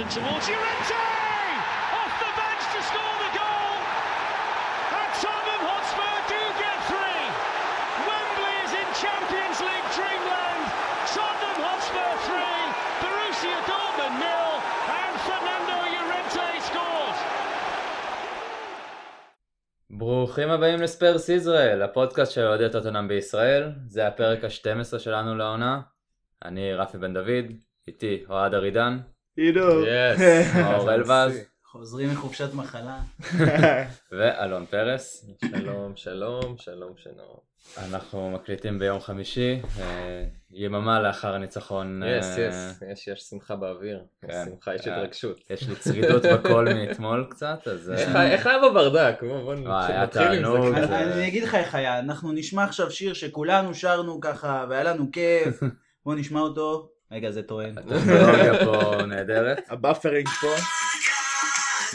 Henderson towards Llorente! Off the bench to score the goal! And Tottenham Hotspur do get three! Wembley is in Champions League dreamland! Tottenham Hotspur three, Borussia Dortmund nil, and Fernando Llorente scores! ברוכים הבאים לספרס ישראל, הפודקאסט של אוהדי טוטנאם בישראל. זה הפרק ה-12 שלנו לעונה. אני רפי בן דוד, איתי אוהד ארידן, עידו. Yes, מאור אלבז חוזרים מחופשת מחלה. ואלון פרס. שלום, שלום, שלום, שלום. אנחנו מקליטים ביום חמישי, אה, יממה לאחר הניצחון. Yes, אה, yes, יש, יש שמחה באוויר. יש כן. שמחה, יש אה, התרגשות. יש לי צרידות בקול מאתמול קצת, אז... איך היה בברדק? בוא נתחיל עם זה. תענוג. אני- זה- אני אגיד לך איך היה, אנחנו נשמע עכשיו שיר שכולנו שרנו ככה והיה לנו כיף, בוא נשמע אותו. רגע זה טוען. הטכנולוגיה פה נהדרת. ה buffering פה.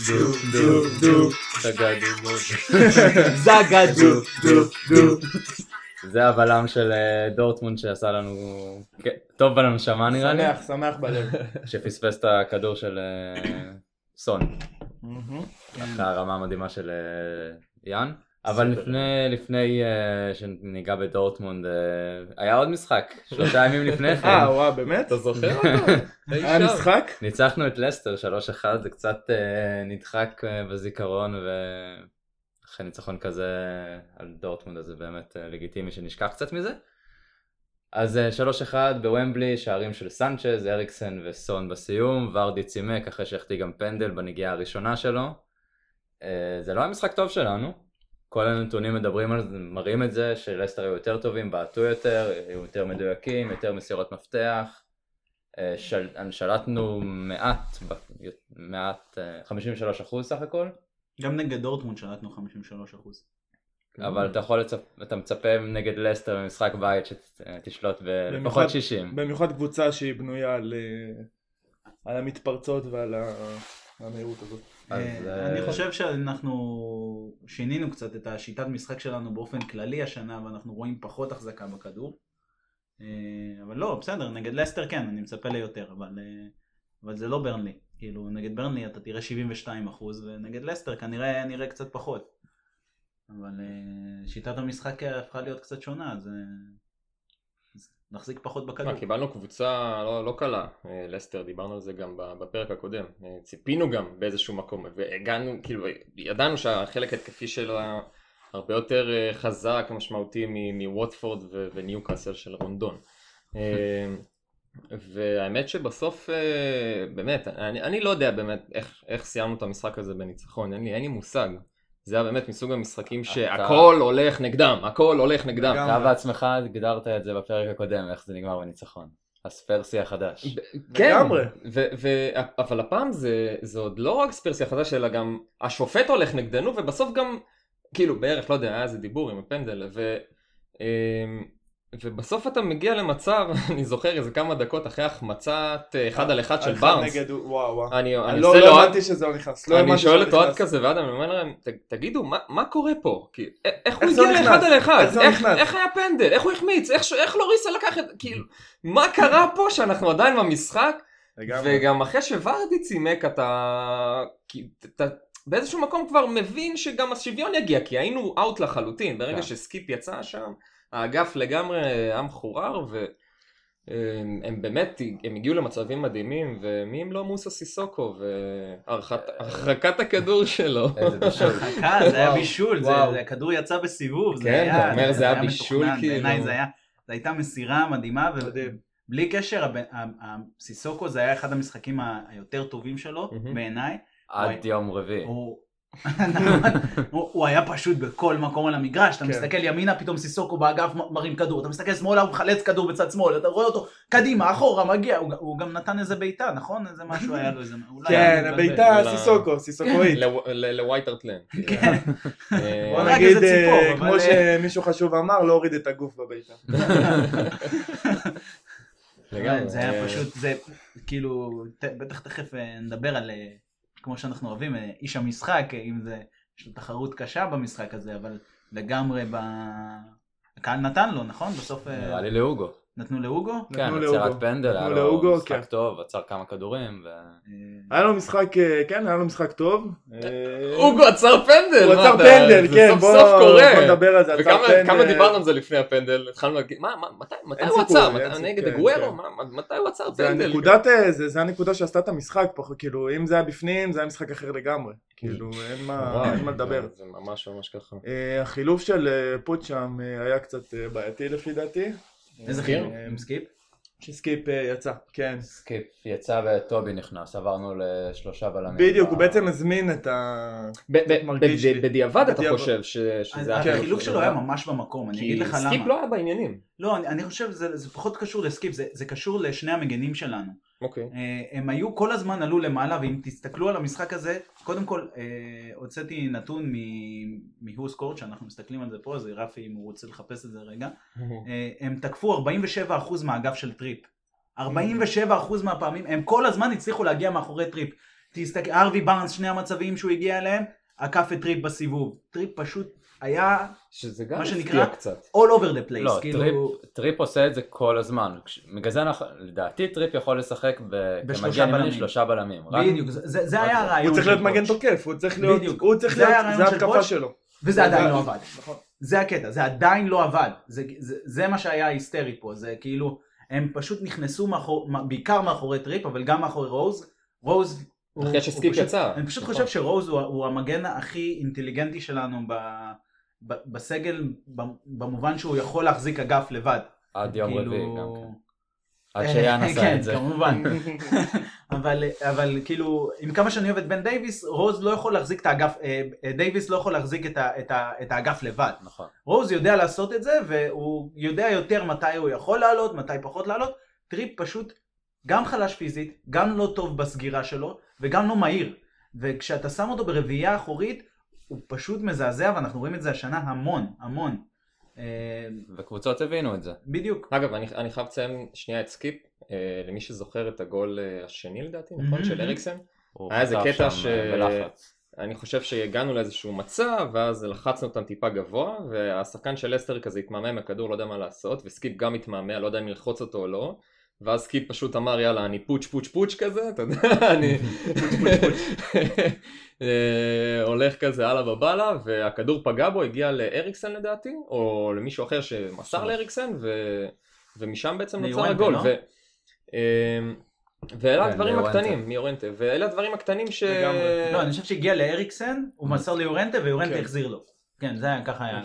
דו דו דו זגדו דו דו. זה הבלם של אה, דורטמונד שעשה לנו טוב בנשמה נראה לי, שמח, שמח בלב. שפספס את הכדור של אה, סון, אחרי הרמה המדהימה של אה, יאן. אבל. לפני, לפני אה, שניגע בדורטמונד, אה, היה עוד משחק, שלושה ימים לפני כן. אה, וואו, באמת? אתה זוכר אותו? היה. משחק? ניצחנו את לסטר 3-1, זה קצת אה, נדחק אה, בזיכרון, ואחרי ניצחון כזה על דורטמונד, אז זה באמת אה, לגיטימי שנשכח קצת מזה. אז אה, 3-1 בוומבלי, שערים של סנצ'ז, אריקסן וסון בסיום, ורדי צימק אחרי שהחטיא גם פנדל בנגיעה הראשונה שלו. אה, זה לא היה משחק טוב שלנו, כל הנתונים מדברים על זה, מראים את זה, שלסטר היו יותר טובים, בעטו יותר, היו יותר מדויקים, יותר מסירות מפתח. אה, של... שלטנו מעט, מעט, אה, 53 אחוז סך הכל, גם נגד דורטמונד שלטנו 53 אחוז. אבל אתה יכול לצפ... אתה מצפה נגד לסטר במשחק בית שתשלוט במיוחד- בלפחות 60. במיוחד קבוצה שהיא בנויה על אה, על המתפרצות ועל המהירות הזאת. אה, אה, אני חושב שאנחנו שינינו קצת את השיטת משחק שלנו באופן כללי השנה ואנחנו רואים פחות החזקה בכדור. אה, אבל לא, בסדר, נגד לסטר כן, אני מצפה ליותר, אבל, אבל זה לא ברנלי. כאילו, נגד ברנלי אתה תראה 72 אחוז, ונגד לסטר כנראה נראה קצת פחות. אבל שיטת המשחק הפכה להיות קצת שונה, אז נחזיק פחות בכדור. מה, קיבלנו קבוצה לא לא קלה, אה, לסטר, דיברנו על זה גם בפרק הקודם. אה, ציפינו גם באיזשהו מקום, והגענו, כאילו, ידענו שהחלק ההתקפי שלה הרבה יותר אה, חזק ומשמעותי מווטפורד ו- וניוקאסל של רונדון. והאמת שבסוף, באמת, אני, אני לא יודע באמת איך, איך סיימנו את המשחק הזה בניצחון, אין לי, אין לי מושג. זה היה באמת מסוג המשחקים שהכל הולך נגדם, הכל הולך נגדם. אתה בעצמך הגדרת את זה בפרק הקודם, איך זה נגמר בניצחון. הספרסי החדש. כן, לגמרי. ו- ו- אבל הפעם זה, זה עוד לא רק ספרסיה חדש, אלא גם השופט הולך נגדנו, ובסוף גם, כאילו בערך, לא יודע, היה איזה דיבור עם הפנדל, ו, אמ, ובסוף אתה מגיע למצב, אני זוכר איזה כמה דקות אחרי החמצת אה, אחד על אחד של בארנס, נגד, וואו וואו. אני, אני לא לא האמנתי שזה לא נכנס. לא אני שואל את אוהד. כזה ואדם, אני אומר להם, "ת- תגידו, מה, מה קורה פה? כי, איך הוא הגיע? לאחד על אחד? איך איך, היה פנדל? איך הוא החמיץ? איך, איך לוריסה לקח את... כאילו, מה קרה פה שאנחנו עדיין במשחק? וגם אחרי שוורדי צימק אתה... אתה באיזשהו מקום כבר מבין שגם השוויון יגיע, כי היינו אאוט לחלוטין. ברגע כן. שסקיפ יצא שם, האגף לגמרי היה מחורר, והם הם באמת, הם הגיעו למצבים מדהימים, ומי אם לא מוסה סיסוקו, והרחקת הכדור שלו. איזה בישול. חכה, זה היה בישול, הכדור יצא בסיבוב, זה כן, היה, אתה אומר, זה היה בישול, מתוכנן, כאילו. בעיניי זה היה, זו הייתה מסירה מדהימה. ובלי קשר, סיסוקו זה היה אחד המשחקים היותר טובים שלו. בעיניי, עד יום רביעי. הוא... הוא היה פשוט בכל מקום על המגרש, אתה כן. מסתכל ימינה, פתאום סיסוקו באגף מרים כדור, אתה מסתכל שמאלה, הוא מחלץ כדור בצד שמאל, אתה רואה אותו קדימה, אחורה, מגיע, הוא גם נתן איזה בעיטה, נכון? איזה משהו היה לו, איזה... כן, הביתה ל- סיסוקו, סיסוקואית. לווייטרטלן. כן. אה, בוא רק נגיד, אה, כמו שמישהו חשוב אמר, לא הוריד את הגוף. לגמרי. זה היה אה, פשוט, זה כאילו, בטח תכף אה, נדבר על, אה, כמו שאנחנו אוהבים, אה, איש המשחק, אה, אם זה, יש לו תחרות קשה במשחק הזה, אבל לגמרי ב... הקהל נתן לו, נכון? בסוף... אה, נראה לי לאוגו. נתנו לאוגו? כן, יצירת. פנדל, היה נתנו לו לאוגו, משחק כן. טוב, עצר כמה כדורים. אה, היה לו משחק, אה, כן, היה לו משחק טוב. אה, אוגו עצר פנדל! הוא עצר פנדל, כן, סוף בוא סוף קורה. בוא נדבר על זה, עצר וכמה פנדל. כמה דיברנו על זה לפני הפנדל, התחלנו להגיד, מה, מה, מתי, הוא עצר? נגד אגוארו? מתי הוא עצר זה פנדל? אה, זה הנקודה שעשתה את המשחק, כאילו, אם זה היה בפנים, זה היה משחק אחר לגמרי. כאילו, אין מה לדבר. זה- ממש ממש ככה. אה, החילוף של אה, פוטש שם אה, היה קצת אה, בעייתי לפי דעתי. איזה חילוף? אה, עם סקיפ? שסקיפ אה, יצא, כן. סקיפ יצא וטובי נכנס, עברנו לשלושה בלמים. בדיוק, הוא בעצם הזמין את ה... בדיעבד אתה. חושב ש- שזה אז היה החילוף שלו. שלו היה ממש במקום, אני אגיד כי לך סקיפ למה. לא היה בעניינים. לא, אני, חושב שזה זה פחות קשור לסקיפ, זה, זה קשור לשני המגנים שלנו. אוקיי. אה, הם היו כל הזמן עלו למעלה, ואם תסתכלו על המשחק הזה, קודם כל אה, הוצאתי נתון מ-Who Scored, שאנחנו מסתכלים על זה פה, אז רפי אם הוא רוצה לחפש את זה רגע. אה, הם תקפו 47% מהאגף של טריפ. 47% מהפעמים, הם כל הזמן הצליחו להגיע מאחורי טריפ. תסתכל, הארווי בארנס, שני המצבים שהוא הגיע אליהם, עקף את טריפ בסיבוב. טריפ פשוט היה שזה גם מה שנקרא- קצת. all over the place. לא, כאילו... טריפ, טריפ עושה את זה כל הזמן. בגלל זה אנחנו- לדעתי טריפ יכול לשחק ב- בשלושה בלמים. שלושה בלמים. בדיוק, זה, זה, זה רק היה זה. הרעיון הוא צריך להיות מגן. תוקף, הוא צריך להיות, בדיוק. הוא צריך זה להיות, זה של ההתקפה. שלו. וזה עדיין זה- לא עבד. נכון. זה הקטע, זה עדיין לא עבד. זה, זה, זה מה שהיה היסטרי פה, זה כאילו, הם פשוט נכנסו מאחור, בעיקר מאחורי טריפ, אבל גם מאחורי רוז. רוז... אחרי שסקיפ יצא. אני פשוט נכון. חושב שרוז הוא, המגן הכי אינטליגנטי שלנו בסגל, במובן שהוא יכול להחזיק אגף לבד. עד יום כאילו- רביעי גם כן. עד שיאן עשה כן, את זה. כמובן. אבל, אבל כאילו, עם כמה שאני אוהב את בן דייוויס, רוז לא יכול להחזיק את האגף, אה, אה, דייוויס לא יכול להחזיק את, ה, את, ה, את האגף לבד. נכון. רוז יודע לעשות את זה, והוא יודע יותר מתי הוא יכול לעלות, מתי פחות לעלות. טריפ פשוט גם חלש פיזית, גם לא טוב בסגירה שלו, וגם לא מהיר. וכשאתה שם אותו ברביעייה אחורית, הוא פשוט מזעזע, ואנחנו רואים את זה השנה המון, המון. אה, וקבוצות הבינו את זה. בדיוק. אגב, אני, אני חייב לציין שנייה את סקיפ, אה, למי שזוכר את הגול אה, השני לדעתי, נכון? Mhm. של אריקסן. היה איזה קטע ש- אה, בלחץ. אני חושב שהגענו לאיזשהו מצב, ואז לחצנו אותם טיפה גבוה, והשחקן של לסטר כזה התמהמה עם הכדור, לא יודע מה לעשות, וסקיפ גם התמהמה, לא יודע אם ללחוץ אותו או לא. ואז סקיפ פשוט אמר יאללה אני פוץ' פוץ' פוץ' כזה, אתה יודע, אני אה, הולך כזה הלאה בבאללה והכדור פגע בו, הגיע לאריקסן לדעתי, או למישהו אחר שמסר. לאריקסן ו... ומשם בעצם נוצר הגול. לא? ו... אה, ואלה כן, הדברים. הקטנים, ליורנטה, ואלה הדברים הקטנים ש... לא, אני חושב שהגיע לאריקסן, הוא מסר ליורנטה ויורנטה כן. החזיר לו. כן, זה היה, ככה היה.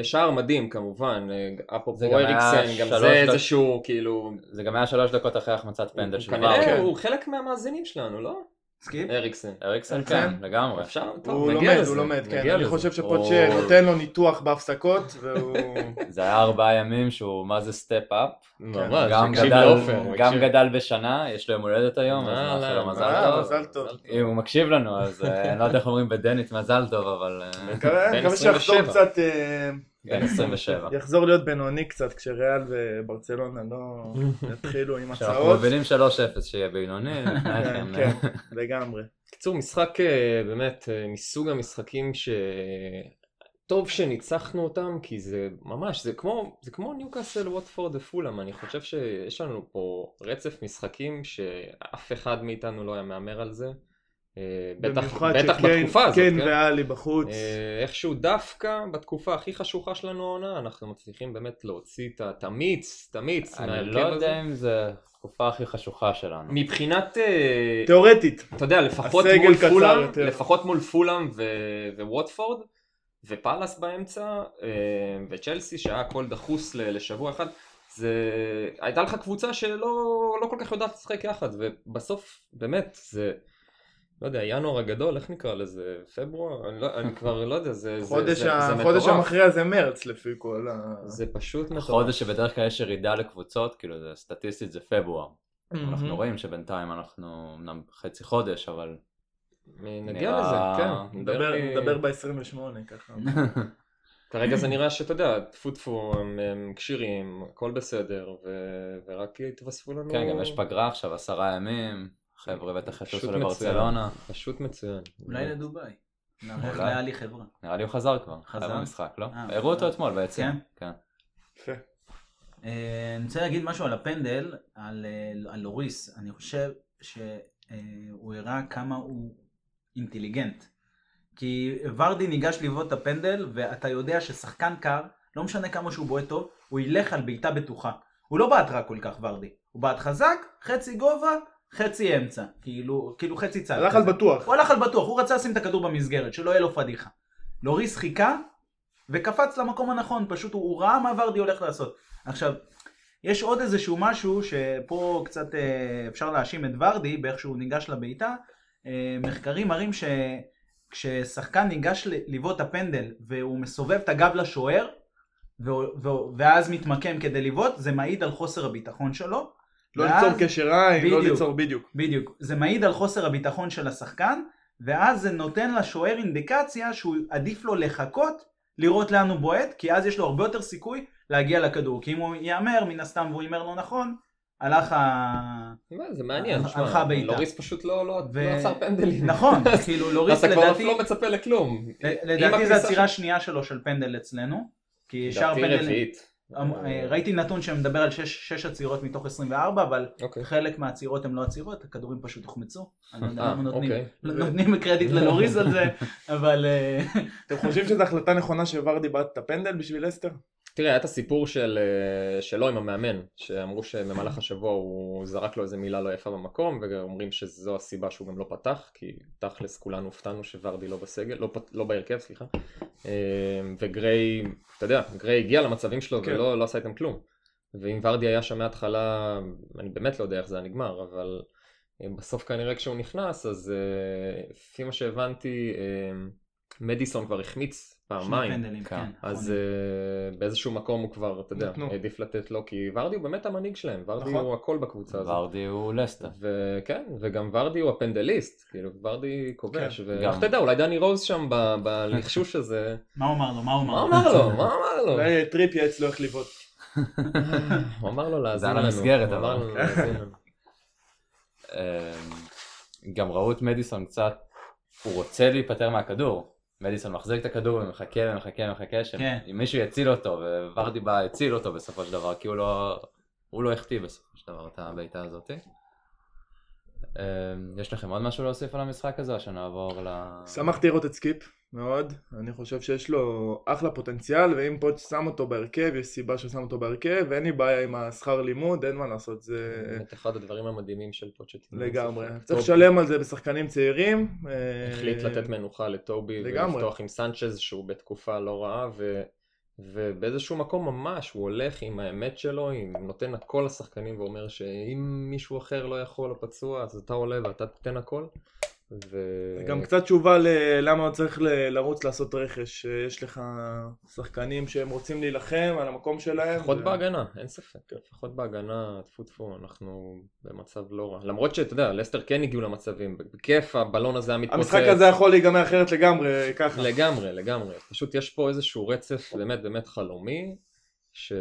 ושער מדהים כמובן, זה אפרופו אריקסן, גם זה איזשהו כאילו, זה גם היה שלוש דקות אחרי החמצת פנדל של כנראה. הוא חלק מהמאזינים שלנו, לא? סקיפ? אריקסן. אריקסן? כן, לגמרי. אפשר? טוב, הוא נגיע לומד, לזה, הוא לומד, כן. אני לזה. חושב שפוטש נותן לו ניתוח בהפסקות, והוא... זה היה ארבעה ימים שהוא מה זה step up. ממש, גם תקשיב גדל- לעופר, גם. גדל בשנה, יש לו יום הולדת היום, אז אה, נאחל לו לא, מזל אה, טוב. מזל טוב. אם הוא מקשיב לנו, אז אה, אני לא יודע איך אומרים בדנית מזל טוב, אבל אה, מקווה שיחזור 27. קצת, אה, בן 27. יחזור להיות בינוני קצת, כשריאל וברצלונה לא יתחילו עם הצעות. מובילים 3-0 שיהיה בינוני, כן, כן. כן, לגמרי. קיצור, משחק אה, באמת אה, מסוג המשחקים ש... טוב שניצחנו אותם, כי זה ממש, זה כמו, זה כמו ניוקאסל, ווטפורד ופולאם, אני חושב שיש לנו פה רצף משחקים שאף אחד מאיתנו לא היה מהמר על זה. אה, בטח, בטח שקיין- בתקופה הזאת, קיין כן? ואלי בחוץ. אה, איכשהו דווקא בתקופה הכי חשוכה שלנו העונה, אנחנו מצליחים באמת להוציא את ה- את המיץ, את המיץ אני לא. יודע אם זה התקופה הכי חשוכה שלנו. מבחינת, אה, תיאורטית. אתה יודע, לפחות מול פולאם. לפחות מול פולאם ו- וווטפורד, ופאלאס באמצע, וצ'לסי, שהיה הכל דחוס ל- לשבוע אחד, זה... הייתה לך קבוצה שלא לא כל כך יודעת לשחק יחד, ובסוף, באמת, זה... לא יודע, ינואר הגדול, איך נקרא לזה? פברואר? אני, לא, אני כבר לא יודע, זה, זה, חודש זה, ה- זה חודש מטורף. המכריע זה מרץ לפי כל ה... זה פשוט מטורף. חודש שבדרך כלל יש ירידה לקבוצות, כאילו זה סטטיסטית זה פברואר. אנחנו רואים שבינתיים אנחנו אמנם חצי חודש, אבל נגיע נראה- לזה, כן. נדבר ב-28 ככה. כרגע זה נראה שאתה יודע, טפו טפו, הם, הם כשירים, הכל בסדר, ו... ורק יתווספו לנו... כן, גם יש פגרה עכשיו, עשרה ימים, חבר'ה בטח פשוט יטוסו. לברצלונה. פשוט מצוין. אולי לדובאי. אולי. לאלי חברה. נראה לי הוא חזר כבר, חזר? חזר במשחק, לא? אה, הראו אותו. אתמול בעצם. כן? כן. יפה. אה, אני רוצה להגיד משהו על הפנדל, על, אה, על לוריס. אני חושב שהוא הראה כמה הוא אינטליגנט. כי ורדי ניגש לבעוט את הפנדל, ואתה יודע ששחקן קר, לא משנה כמה שהוא בועט טוב, הוא ילך על בעיטה בטוחה. הוא לא בעט רע כל כך ורדי. הוא בעט חזק, חצי גובה, חצי אמצע. כאילו, כאילו חצי צד. הלך על. בטוח. הוא הלך על בטוח, הוא רצה לשים את הכדור במסגרת, שלא יהיה לו פדיחה. לוריס חיכה וקפץ למקום הנכון, פשוט הוא, הוא ראה מה ורדי הולך לעשות. עכשיו, יש עוד איזשהו משהו שפה קצת אה, אפשר להאשים את ורדי באיך שהוא ניגש לבעיטה. אה, מחקרים מראים שכששחקן ניגש לבעוט הפנדל והוא מסובב את הגב לשוער ו- ו- ואז מתמקם כדי לבעוט, זה מעיד על חוסר הביטחון שלו. לא ואז- ליצור קשר עין, לא. ליצור בדיוק. בדיוק. זה מעיד על חוסר הביטחון של השחקן, ואז זה נותן לשוער אינדיקציה שהוא עדיף לו לחכות, לראות לאן הוא בועט, כי אז יש לו הרבה יותר סיכוי להגיע לכדור. כי אם הוא יאמר, מן הסתם והוא הימר לא נכון, הלך ה... מה, זה מעניין, הלכה הבעיטה. לוריס פשוט לא לא- ו- לא עצר פנדלים. נכון, כאילו לוריס אתה כבר לדעתי, לא מצפה לכלום. לדעתי זו עצירה שנייה שלו של פנדל אצלנו. כי לדעתי פנדלים... רביעית. אמ- אה, ראיתי נתון שמדבר על 6 עצירות מתוך 24, אבל אוקיי. חלק מהעצירות הן לא עצירות, הכדורים פשוט הוחמצו. אני לא יודע אה, למה נותנים- אוקיי. נותנים קרדיט ללוריס על זה, אבל... אה, אתם חושבים שזו החלטה נכונה שוורדי בעט את הפנדל בשביל אסטר? תראה, היה את הסיפור של, אה, שלו עם המאמן, שאמרו שבמהלך השבוע הוא זרק לו איזה מילה לא יפה במקום, ואומרים שזו הסיבה שהוא גם לא פתח, כי תכלס כולנו הופתענו שוורדי לא בסגל, לא, לא בהרכב, סליחה. אה, וגריי, אתה יודע, גריי הגיע למצבים שלו כן. ולא לא עשה איתם כלום. ואם ורדי היה שם מההתחלה, אני באמת לא יודע איך זה היה נגמר, אבל אה, בסוף כנראה כשהוא נכנס, אז לפי מה שהבנתי, מדיסון כבר החמיץ פעמיים. שני פנדלים, כן. כן. אז uh, באיזשהו מקום הוא כבר, אתה יודע. העדיף לתת לו, כי ורדי הוא באמת המנהיג שלהם, ורדי נכון. הוא הכל בקבוצה הזאת. ורדי הוא לסטר. וכן, וגם ורדי הוא הפנדליסט, כאילו ורדי כובש, כן, ואיך. אתה יודע, אולי דני רוז שם ב- בלחשוש הזה, מה הוא אמר לו? מה הוא אמר מה לו? אמר לו? מה אמר לו? אולי טריפ יעץ לו איך לבעוט. הוא אמר לו להאזין על לנו. המסגרת, הוא אמר אבל. אמ, גם ראו את מדיסון קצת, הוא רוצה להיפטר מהכדור. מדיסון מחזיק את הכדור ומחכה ומחכה ומחכה כן. שמישהו יציל אותו, וורדי בא הציל אותו בסופו של דבר, כי הוא לא, הוא לא החטיא בסופו של דבר את הבעיטה הזאת. אמ, יש לכם עוד משהו להוסיף על המשחק הזה, או שנעבור ל... שמחתי לראות את סקיפ מאוד, אני חושב שיש לו אחלה פוטנציאל, ואם פוץ' שם אותו בהרכב, יש סיבה ששם אותו בהרכב, ואין לי בעיה עם השכר לימוד, אין מה לעשות, זה באמת אחד הדברים המדהימים של פוצ'טינו. לגמרי. צריך לשלם על זה בשחקנים צעירים. אה, החליט לתת מנוחה לטובי. ולפתוח עם סנצ'ז שהוא בתקופה לא רעה ו... ובאיזשהו מקום ממש הוא הולך עם האמת שלו, עם... נותן הכל לשחקנים ואומר שאם מישהו אחר לא יכול או פצוע אז אתה עולה ואתה תיתן הכל. ו... גם קצת תשובה ללמה צריך ל- לרוץ לעשות רכש, יש לך שחקנים שהם רוצים להילחם על המקום שלהם. לפחות ו- בהגנה, אין ספק, לפחות בהגנה, טפו טפו, אנחנו במצב לא רע. למרות שאתה יודע, לסטר כן הגיעו למצבים, בכיף הבלון הזה היה מתפוצץ. המשחק הזה יכול להיגמר אחרת לגמרי, ככה. לגמרי, לגמרי. פשוט יש פה איזשהו רצף באמת באמת חלומי, ש...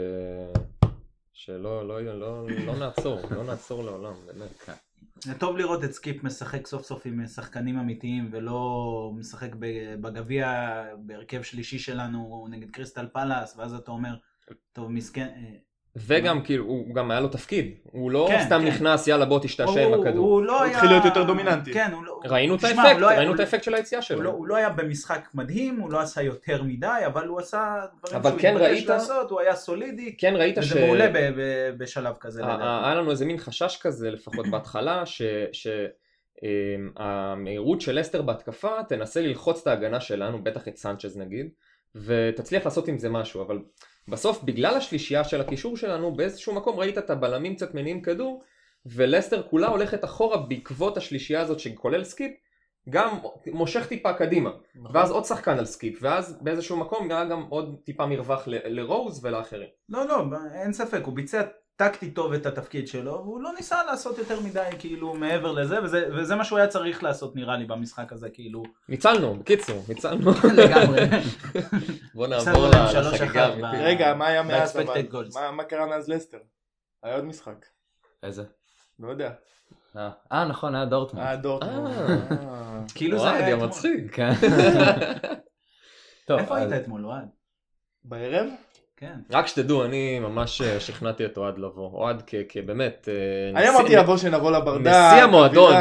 שלא לא, לא, לא נעצור, לא נעצור לעולם, באמת. זה טוב לראות את סקיפ משחק סוף סוף עם שחקנים אמיתיים ולא משחק בגביע בהרכב שלישי שלנו נגד קריסטל פלאס ואז אתה אומר טוב מסכן אה, וגם כאילו, הוא גם היה לו תפקיד, הוא לא כן, סתם כן. נכנס, יאללה בוא תשתעשע עם הכדור. הוא לא הוא היה... התחיל להיות יותר דומיננטי. כן, הוא לא... ראינו את תשמע, האפקט, הוא לא היה- ראינו הוא את לא- האפקט של היציאה הוא לא, שלו. הוא לא היה במשחק מדהים, הוא לא עשה יותר מדי, אבל הוא עשה דברים שהוא כן ראית- לעשות, הוא היה סולידי, כן ראית ש... וזה מעולה ב- ב- בשלב כזה. ה- לדעתי. ה- היה לנו איזה מין חשש כזה לפחות בהתחלה שהמהירות של לסטר בהתקפה תנסה ללחוץ את ההגנה שלנו בטח את סנצ'ז נגיד ותצליח לעשות עם זה משהו אבל בסוף בגלל השלישייה של הקישור שלנו באיזשהו מקום ראית את הבלמים קצת מניעים כדור ולסטר כולה הולכת אחורה בעקבות השלישייה הזאת שכולל סקיפ גם מושך טיפה קדימה נכון. ואז עוד שחקן על סקיפ ואז באיזשהו מקום היה גם עוד טיפה מרווח ל- לרוז ולאחרים לא, לא, אין ספק, הוא ביצע טקטי טוב את התפקיד שלו, והוא לא ניסה לעשות יותר מדי, כאילו, מעבר לזה, וזה, וזה מה שהוא היה צריך לעשות, נראה לי, במשחק הזה, כאילו, ניצלנו בקיצור ניצלנו לגמרי. בוא נעבור לחגיגה האמיתית. רגע, מה היה מאז אבל? מה- מה קרה מאז לסטר? היה עוד משחק. איזה? לא יודע. אה, אה, נכון, היה דורטמונד. אה, דורטמונד. אה. כאילו זה היה אתמול. מצחיק. כן. טוב, איפה היית אתמול, אוהד? בערב? כן. רק שתדעו, אני ממש אה, שכנעתי את אוהד לבוא. אוהד כבאמת... אה, אני אמרתי לבוא שנבוא לברדק. נשיא המועדון.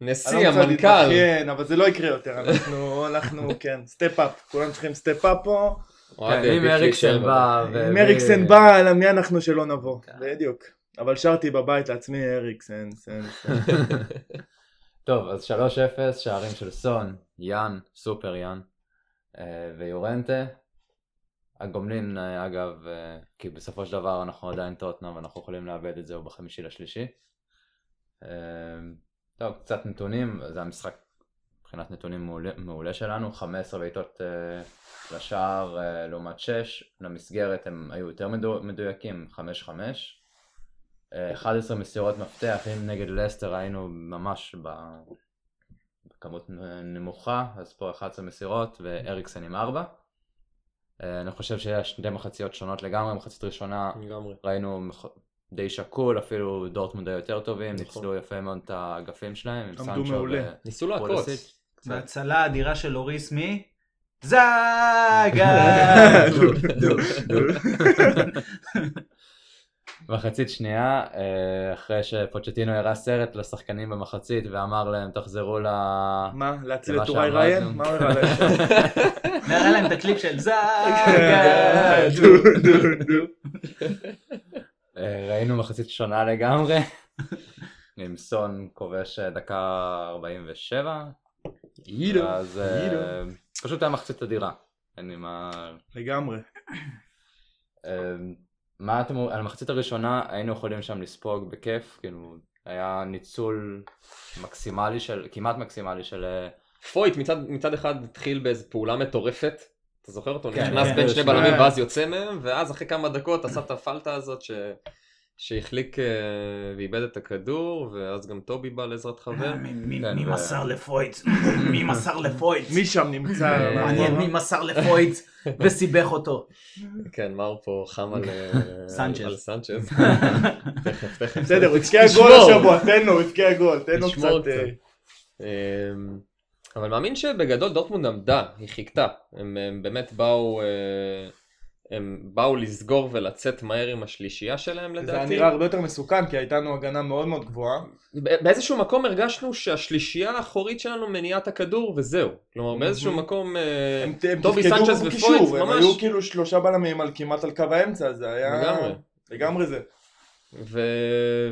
נשיא, לא המנכ"ל. להתבכיין, אבל זה לא יקרה יותר, אנחנו, אנחנו, כן, step up, כולם צריכים step up פה. אוהד, כן, אה, אם אריקסן בא. אם אריקסן בא, על מי אנחנו שלא נבוא, כן. בדיוק. אבל שרתי בבית לעצמי אריקסן, סן, סן. טוב, אז 3-0, שערים של סון, יאן, סופר יאן, ויורנטה. הגומלין, אה, אגב, אה, כי בסופו של דבר אנחנו עדיין טוטנאם ואנחנו יכולים לאבד את זה בחמישי לשלישי. אה, טוב, קצת נתונים, זה המשחק מבחינת נתונים מעולה, מעולה שלנו, 15 בעיטות אה, לשער לעומת 6, למסגרת הם היו יותר מדו, מדויקים, 5-5. אה, 11 מסירות מפתח, אם נגד לסטר היינו ממש בכמות נמוכה, אז פה 11 מסירות ואריקסן עם 4. אה, אני חושב שיש שתי מחציות שונות לגמרי, מחצית ראשונה לגמרי. ראינו מח- די שקול, אפילו דורטמונד היו יותר טובים, נכון. ניצלו יפה מאוד את האגפים שלהם, עם עמדו סנצ'ו מעולה. ו- ניסו לעקוץ. והצלה האדירה של אוריס מי? זאגה! מחצית שנייה, אה, אחרי שפוצ'טינו הראה סרט לשחקנים במחצית ואמר להם תחזרו ל... מה, להציל את טוראי. ריין? מה הוא הראה להם? נראה להם את הקליפ של זאגה! דו, דו, דו. אה, ראינו מחצית שונה לגמרי, עם סון כובש אה, דקה 47, אז אה, פשוט היה מחצית אדירה, אין לי מה... לגמרי. מה אתם, על המחצית הראשונה היינו יכולים שם לספוג בכיף, כאילו היה ניצול מקסימלי של, כמעט מקסימלי של... אה, פויט מצד, מצד אחד התחיל באיזו פעולה מטורפת. אתה זוכר אותו? כן, נכנס כן. בין שני כן. בלמים ואז יוצא מהם, ואז אחרי כמה דקות עשה את הפלטה הזאת ש... שהחליק אה, ואיבד את הכדור, ואז גם טובי בא לעזרת חבר. מי- מי כן, מי מסר לפויט? מי מסר לפויט? מי שם נמצא? אה, מעניין מי מסר לפויט וסיבך אותו. כן, מאור פה חם על אה, סנצ'ז. תכף, תכף. בסדר, הוא הבקיע גול. השבוע, תן לו, הוא הבקיע גול, תן לו קצת... אה, אמ, אבל מאמין שבגדול דורטמונד עמדה, היא חיכתה. הם, באמת באו, אה, הם באו לסגור ולצאת מהר עם השלישייה שלהם זה היה לדעתי. נראה הרבה יותר מסוכן, כי הייתה לנו הגנה מאוד מאוד גבוהה. באיזשהו מקום הרגשנו שהשלישייה האחורית שלנו מניעה את הכדור וזהו. כלומר באיזשהו. מקום אה, טובי סנצ'ז בקישור, ופויט הם ממש היו כאילו שלושה בלמים כמעט על קו האמצע, זה היה... לגמרי. לגמרי זה. ו...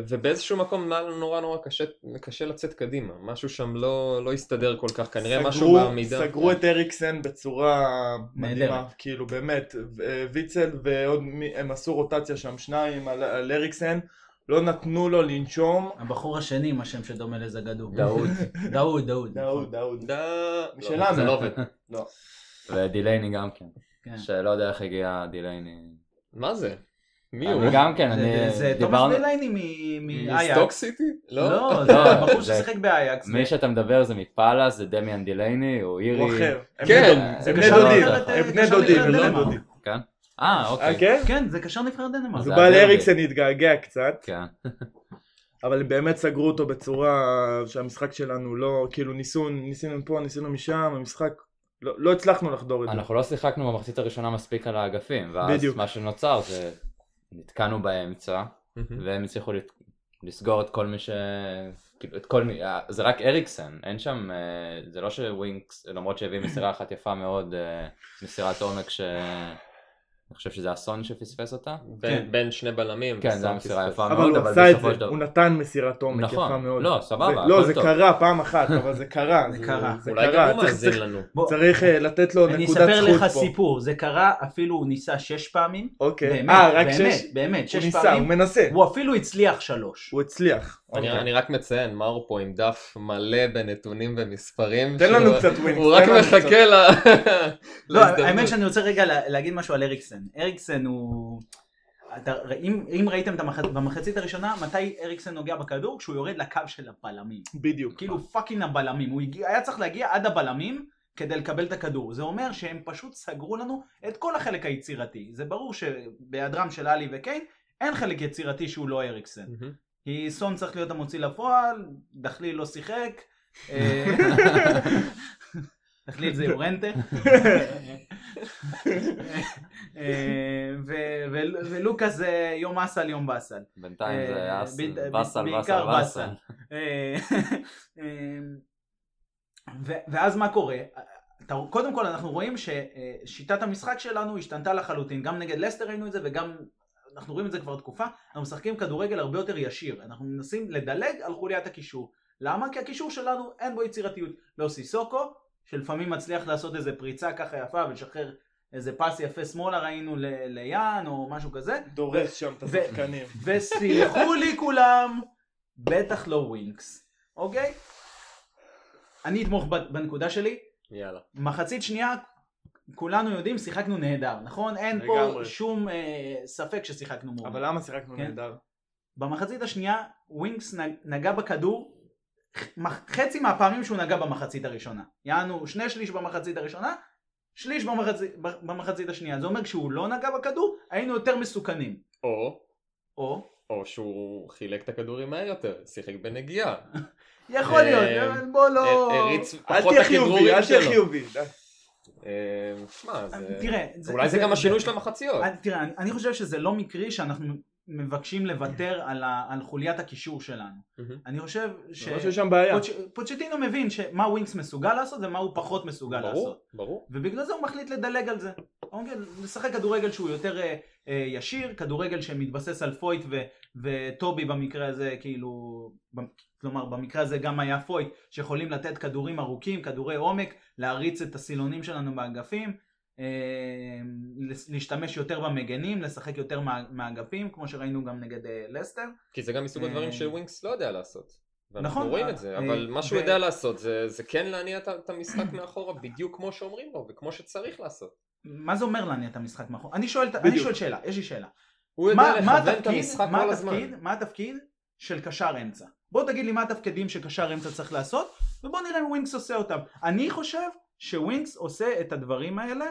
ובאיזשהו מקום היה לנו נורא נורא קשה, קשה לצאת קדימה. משהו שם לא, לא הסתדר כל כך, כנראה משהו סגרו- בעמידה. סגרו את אריקסן בצורה. מדהימה, כאילו באמת, ויצל ועוד מי, הם עשו רוטציה שם שניים על, על אריקסן, לא נתנו לו לנשום. הבחור השני עם השם שדומה לזגדו. דאוד. דאוד, דאוד. דאוד, דאוד. ד... משלנו. לא, זה לא עובד. לא. ודילייני גם כן, כן. שלא יודע איך הגיע דילייני. מה זה? מי הוא? אני גם כן, אני... זה תומאס דיברנו... דלייני מ- מסטוק מאייקס. סיטי? לא? לא, זה לא, זה- ששיחק באייקס. מי שאתה מדבר זה מפאלאס, זה דמיאן דילייני, הוא אירי. הוא אחר. כן, הם בני דודים, הם אה, בני דודים, הם בני דנמרק. דודים. כן? אה, אוקיי. אה, כן? כן, זה קשר נבחרת דנמרק. הדרבי. לאריקסן להתגעגע קצת, כן. אבל הם באמת סגרו אותו בצורה שהמשחק שלנו לא, כאילו ניסו, ניסינו מפה, ניסינו משם, המשחק, לא לא הצלחנו לחדור את זה. אנחנו לא שיחקנו במחצית הראשונה מספיק על האגפים, ואז בדיוק. מה שנוצר זה נתקענו באמצע, והם הצליחו לסגור את כל מי ש... כאילו, את כל מי... אה, זה רק אריקסן, אין שם... אה, זה לא שווינקס, למרות שהביא מסירה אחת יפה מאוד, אה, מסירת עומק ש... אני חושב שזה אסון שפספס אותה. בין- כן. בין שני בלמים. כן, זו מסירה. יפה אבל מאוד, הוא אבל עשה את בסופו זה, של דבר... הוא נתן מסירת עומק נכון. יפה מאוד. לא, סבבה, זה- לא, זה. קרה פעם אחת, אבל זה קרה. זה קרה. זה אולי. גם הוא צריך- מאזין לנו. צריך אה, לתת לו אני נקודת אספר זכות לך פה. סיפור, זה קרה, אפילו הוא ניסה שש פעמים. אוקיי. באמת, אה, רק באמת, שש? באמת, הוא שש ניסה, הוא פעמים. מנסה. הוא אפילו הצליח שלוש. הוא הצליח. אני, אוקיי. אני רק מציין, מאור פה עם דף מלא בנתונים ומספרים. תן לנו קצת ווינקס. הוא רק. מחכה ל... לא. האמת שאני רוצה רגע לה- להגיד משהו על אריקסן. אריקסן הוא... אתה, אם, אם ראיתם את המח... במחצית הראשונה, מתי אריקסן נוגע בכדור? כשהוא יורד לקו של הבלמים. בדיוק. כאילו fucking הבלמים. הוא הגיע, היה צריך להגיע עד הבלמים כדי לקבל את הכדור. זה אומר שהם פשוט סגרו לנו את כל החלק היצירתי. זה ברור שבהיעדרם של עלי וקיין, אין חלק יצירתי שהוא לא אריקסן. מהמם. כי סון צריך להיות המוציא לפועל, דחליל לא שיחק. דחליל זה יורנטה. ו- ו- ולוקאס זה יום אסל יום באסל. בינתיים זה אה, היה ב- באסל, באסל, באסל. אה, אה, ו- ואז מה קורה? קודם כל אנחנו רואים ששיטת המשחק שלנו השתנתה לחלוטין, גם נגד לסטר ראינו את זה וגם אנחנו רואים את זה כבר תקופה, אנחנו משחקים כדורגל הרבה יותר ישיר, אנחנו מנסים לדלג על חוליית הקישור. למה? כי הקישור שלנו אין בו יצירתיות. לא סיסוקו, שלפעמים מצליח לעשות איזה פריצה ככה יפה ולשחרר איזה פס יפה שמאלה ראינו ל- ליאן או משהו כזה, דורס שם את ו- השחקנים. וסלחו לי כולם, בטח לא ווינקס, אוקיי? אני אתמוך ב- בנקודה שלי, יאללה. מחצית שנייה, כולנו יודעים, שיחקנו נהדר, נכון? אין פה לגמרי. שום אה, ספק ששיחקנו מעולה. אבל למה שיחקנו כן. נהדר? במחצית השנייה, ווינקס נגע בכדור חצי מהפעמים שהוא נגע במחצית הראשונה. יענו שני שליש במחצית הראשונה, שליש במחצית, במחצית השנייה. זה אומר כשהוא לא נגע בכדור, היינו יותר מסוכנים. או, או, או שהוא חילק את הכדורים מהר יותר, שיחק בנגיעה. יכול אה, להיות, אבל בוא לא... הריץ אל פחות את הכדרורים אל תהיה שלו. חיובי. אה, שמע, אולי זה גם השינוי של המחציות. תראה, אני חושב שזה לא מקרי שאנחנו מבקשים לוותר על, ה, על חוליית הקישור שלנו. אני חושב ש... לא שיש שם בעיה. פוצ'- פוצ'טינו מבין שמה ווינקס מסוגל לעשות ומה הוא פחות מסוגל לעשות. ברור, ברור. ובגלל זה הוא מחליט לדלג על זה. אוקיי? לשחק כדורגל שהוא יותר אה, אה, ישיר, כדורגל שמתבסס על פויט ו, וטובי במקרה הזה, כאילו, כלומר במקרה הזה גם היה פויט, שיכולים לתת כדורים ארוכים, כדורי עומק, להריץ את הסילונים שלנו באגפים, להשתמש יותר במגנים, לשחק יותר מה, מהאגפים, כמו שראינו גם נגד אה, לסטר. כי זה גם מסוג אה, הדברים שווינקס לא יודע לעשות. ואנחנו נכון, רואים אה, את זה, אה, אבל מה ו- שהוא יודע לעשות זה זה כן להניע את המשחק מאחורה בדיוק כמו שאומרים לו וכמו שצריך לעשות. מה זה אומר להניע את המשחק מאחור? אני שואל, אני. שואל שאלה, יש לי שאלה. הוא יודע מה לכוון את המשחק כל התפקיד, הזמן. מה התפקיד של קשר אמצע? בוא תגיד לי מה התפקידים שקשר אמצע צריך לעשות, ובוא נראה אם ווינקס עושה אותם. אני חושב שווינקס עושה את הדברים האלה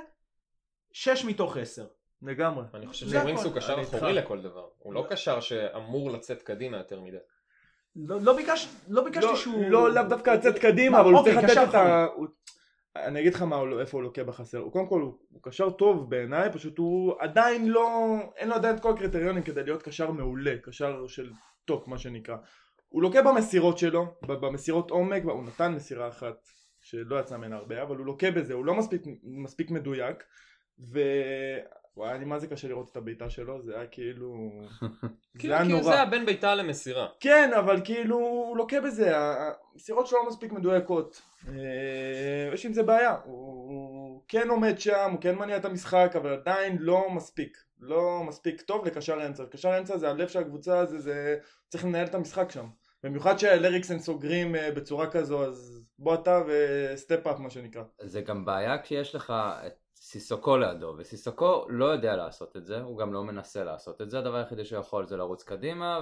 6 מתוך 10. לגמרי. אני חושב שווינקס. הוא קשר. אחורי לכל דבר. הוא לא קשר שאמור לצאת קדימה יותר מדי. לא, לא, ביקש, לא ביקשתי לא- שהוא... לא לאו דווקא לצאת קדימה, מה, אבל הוא אוקיי, צריך לתת את ה... אני אגיד לך מה הוא- איפה הוא לוקה בחסר. הוא קודם כל הוא הוא קשר טוב בעיניי, פשוט הוא עדיין לא... אין לו עדיין את כל הקריטריונים כדי להיות קשר מעולה, קשר של top מה שנקרא. הוא לוקה במסירות שלו, במסירות עומק, הוא נתן מסירה אחת שלא יצא ממנה הרבה, אבל הוא לוקה בזה, הוא לא מספיק, מספיק מדויק, ו... וואי, אני מה זה קשה לראות את הבעיטה שלו, זה היה כאילו... כאילו זה היה כאילו נורא. זה היה בין בעיטה למסירה. כן, אבל כאילו הוא לוקה בזה, המסירות שלו לא מספיק מדויקות. אה, יש עם זה בעיה, הוא הוא כן עומד שם, הוא כן מניע את המשחק, אבל עדיין לא מספיק. לא מספיק טוב לקשר אמצע. קשר אמצע זה הלב של הקבוצה, זה, זה צריך לנהל את המשחק שם. במיוחד שהלריקסן סוגרים אה, בצורה כזו, אז בוא אתה וסטפ אפ מה שנקרא. זה גם בעיה כשיש לך את סיסוקו לידו, וסיסוקו לא יודע לעשות את זה, הוא גם לא מנסה לעשות את זה, הדבר היחידי שהוא יכול זה לרוץ קדימה,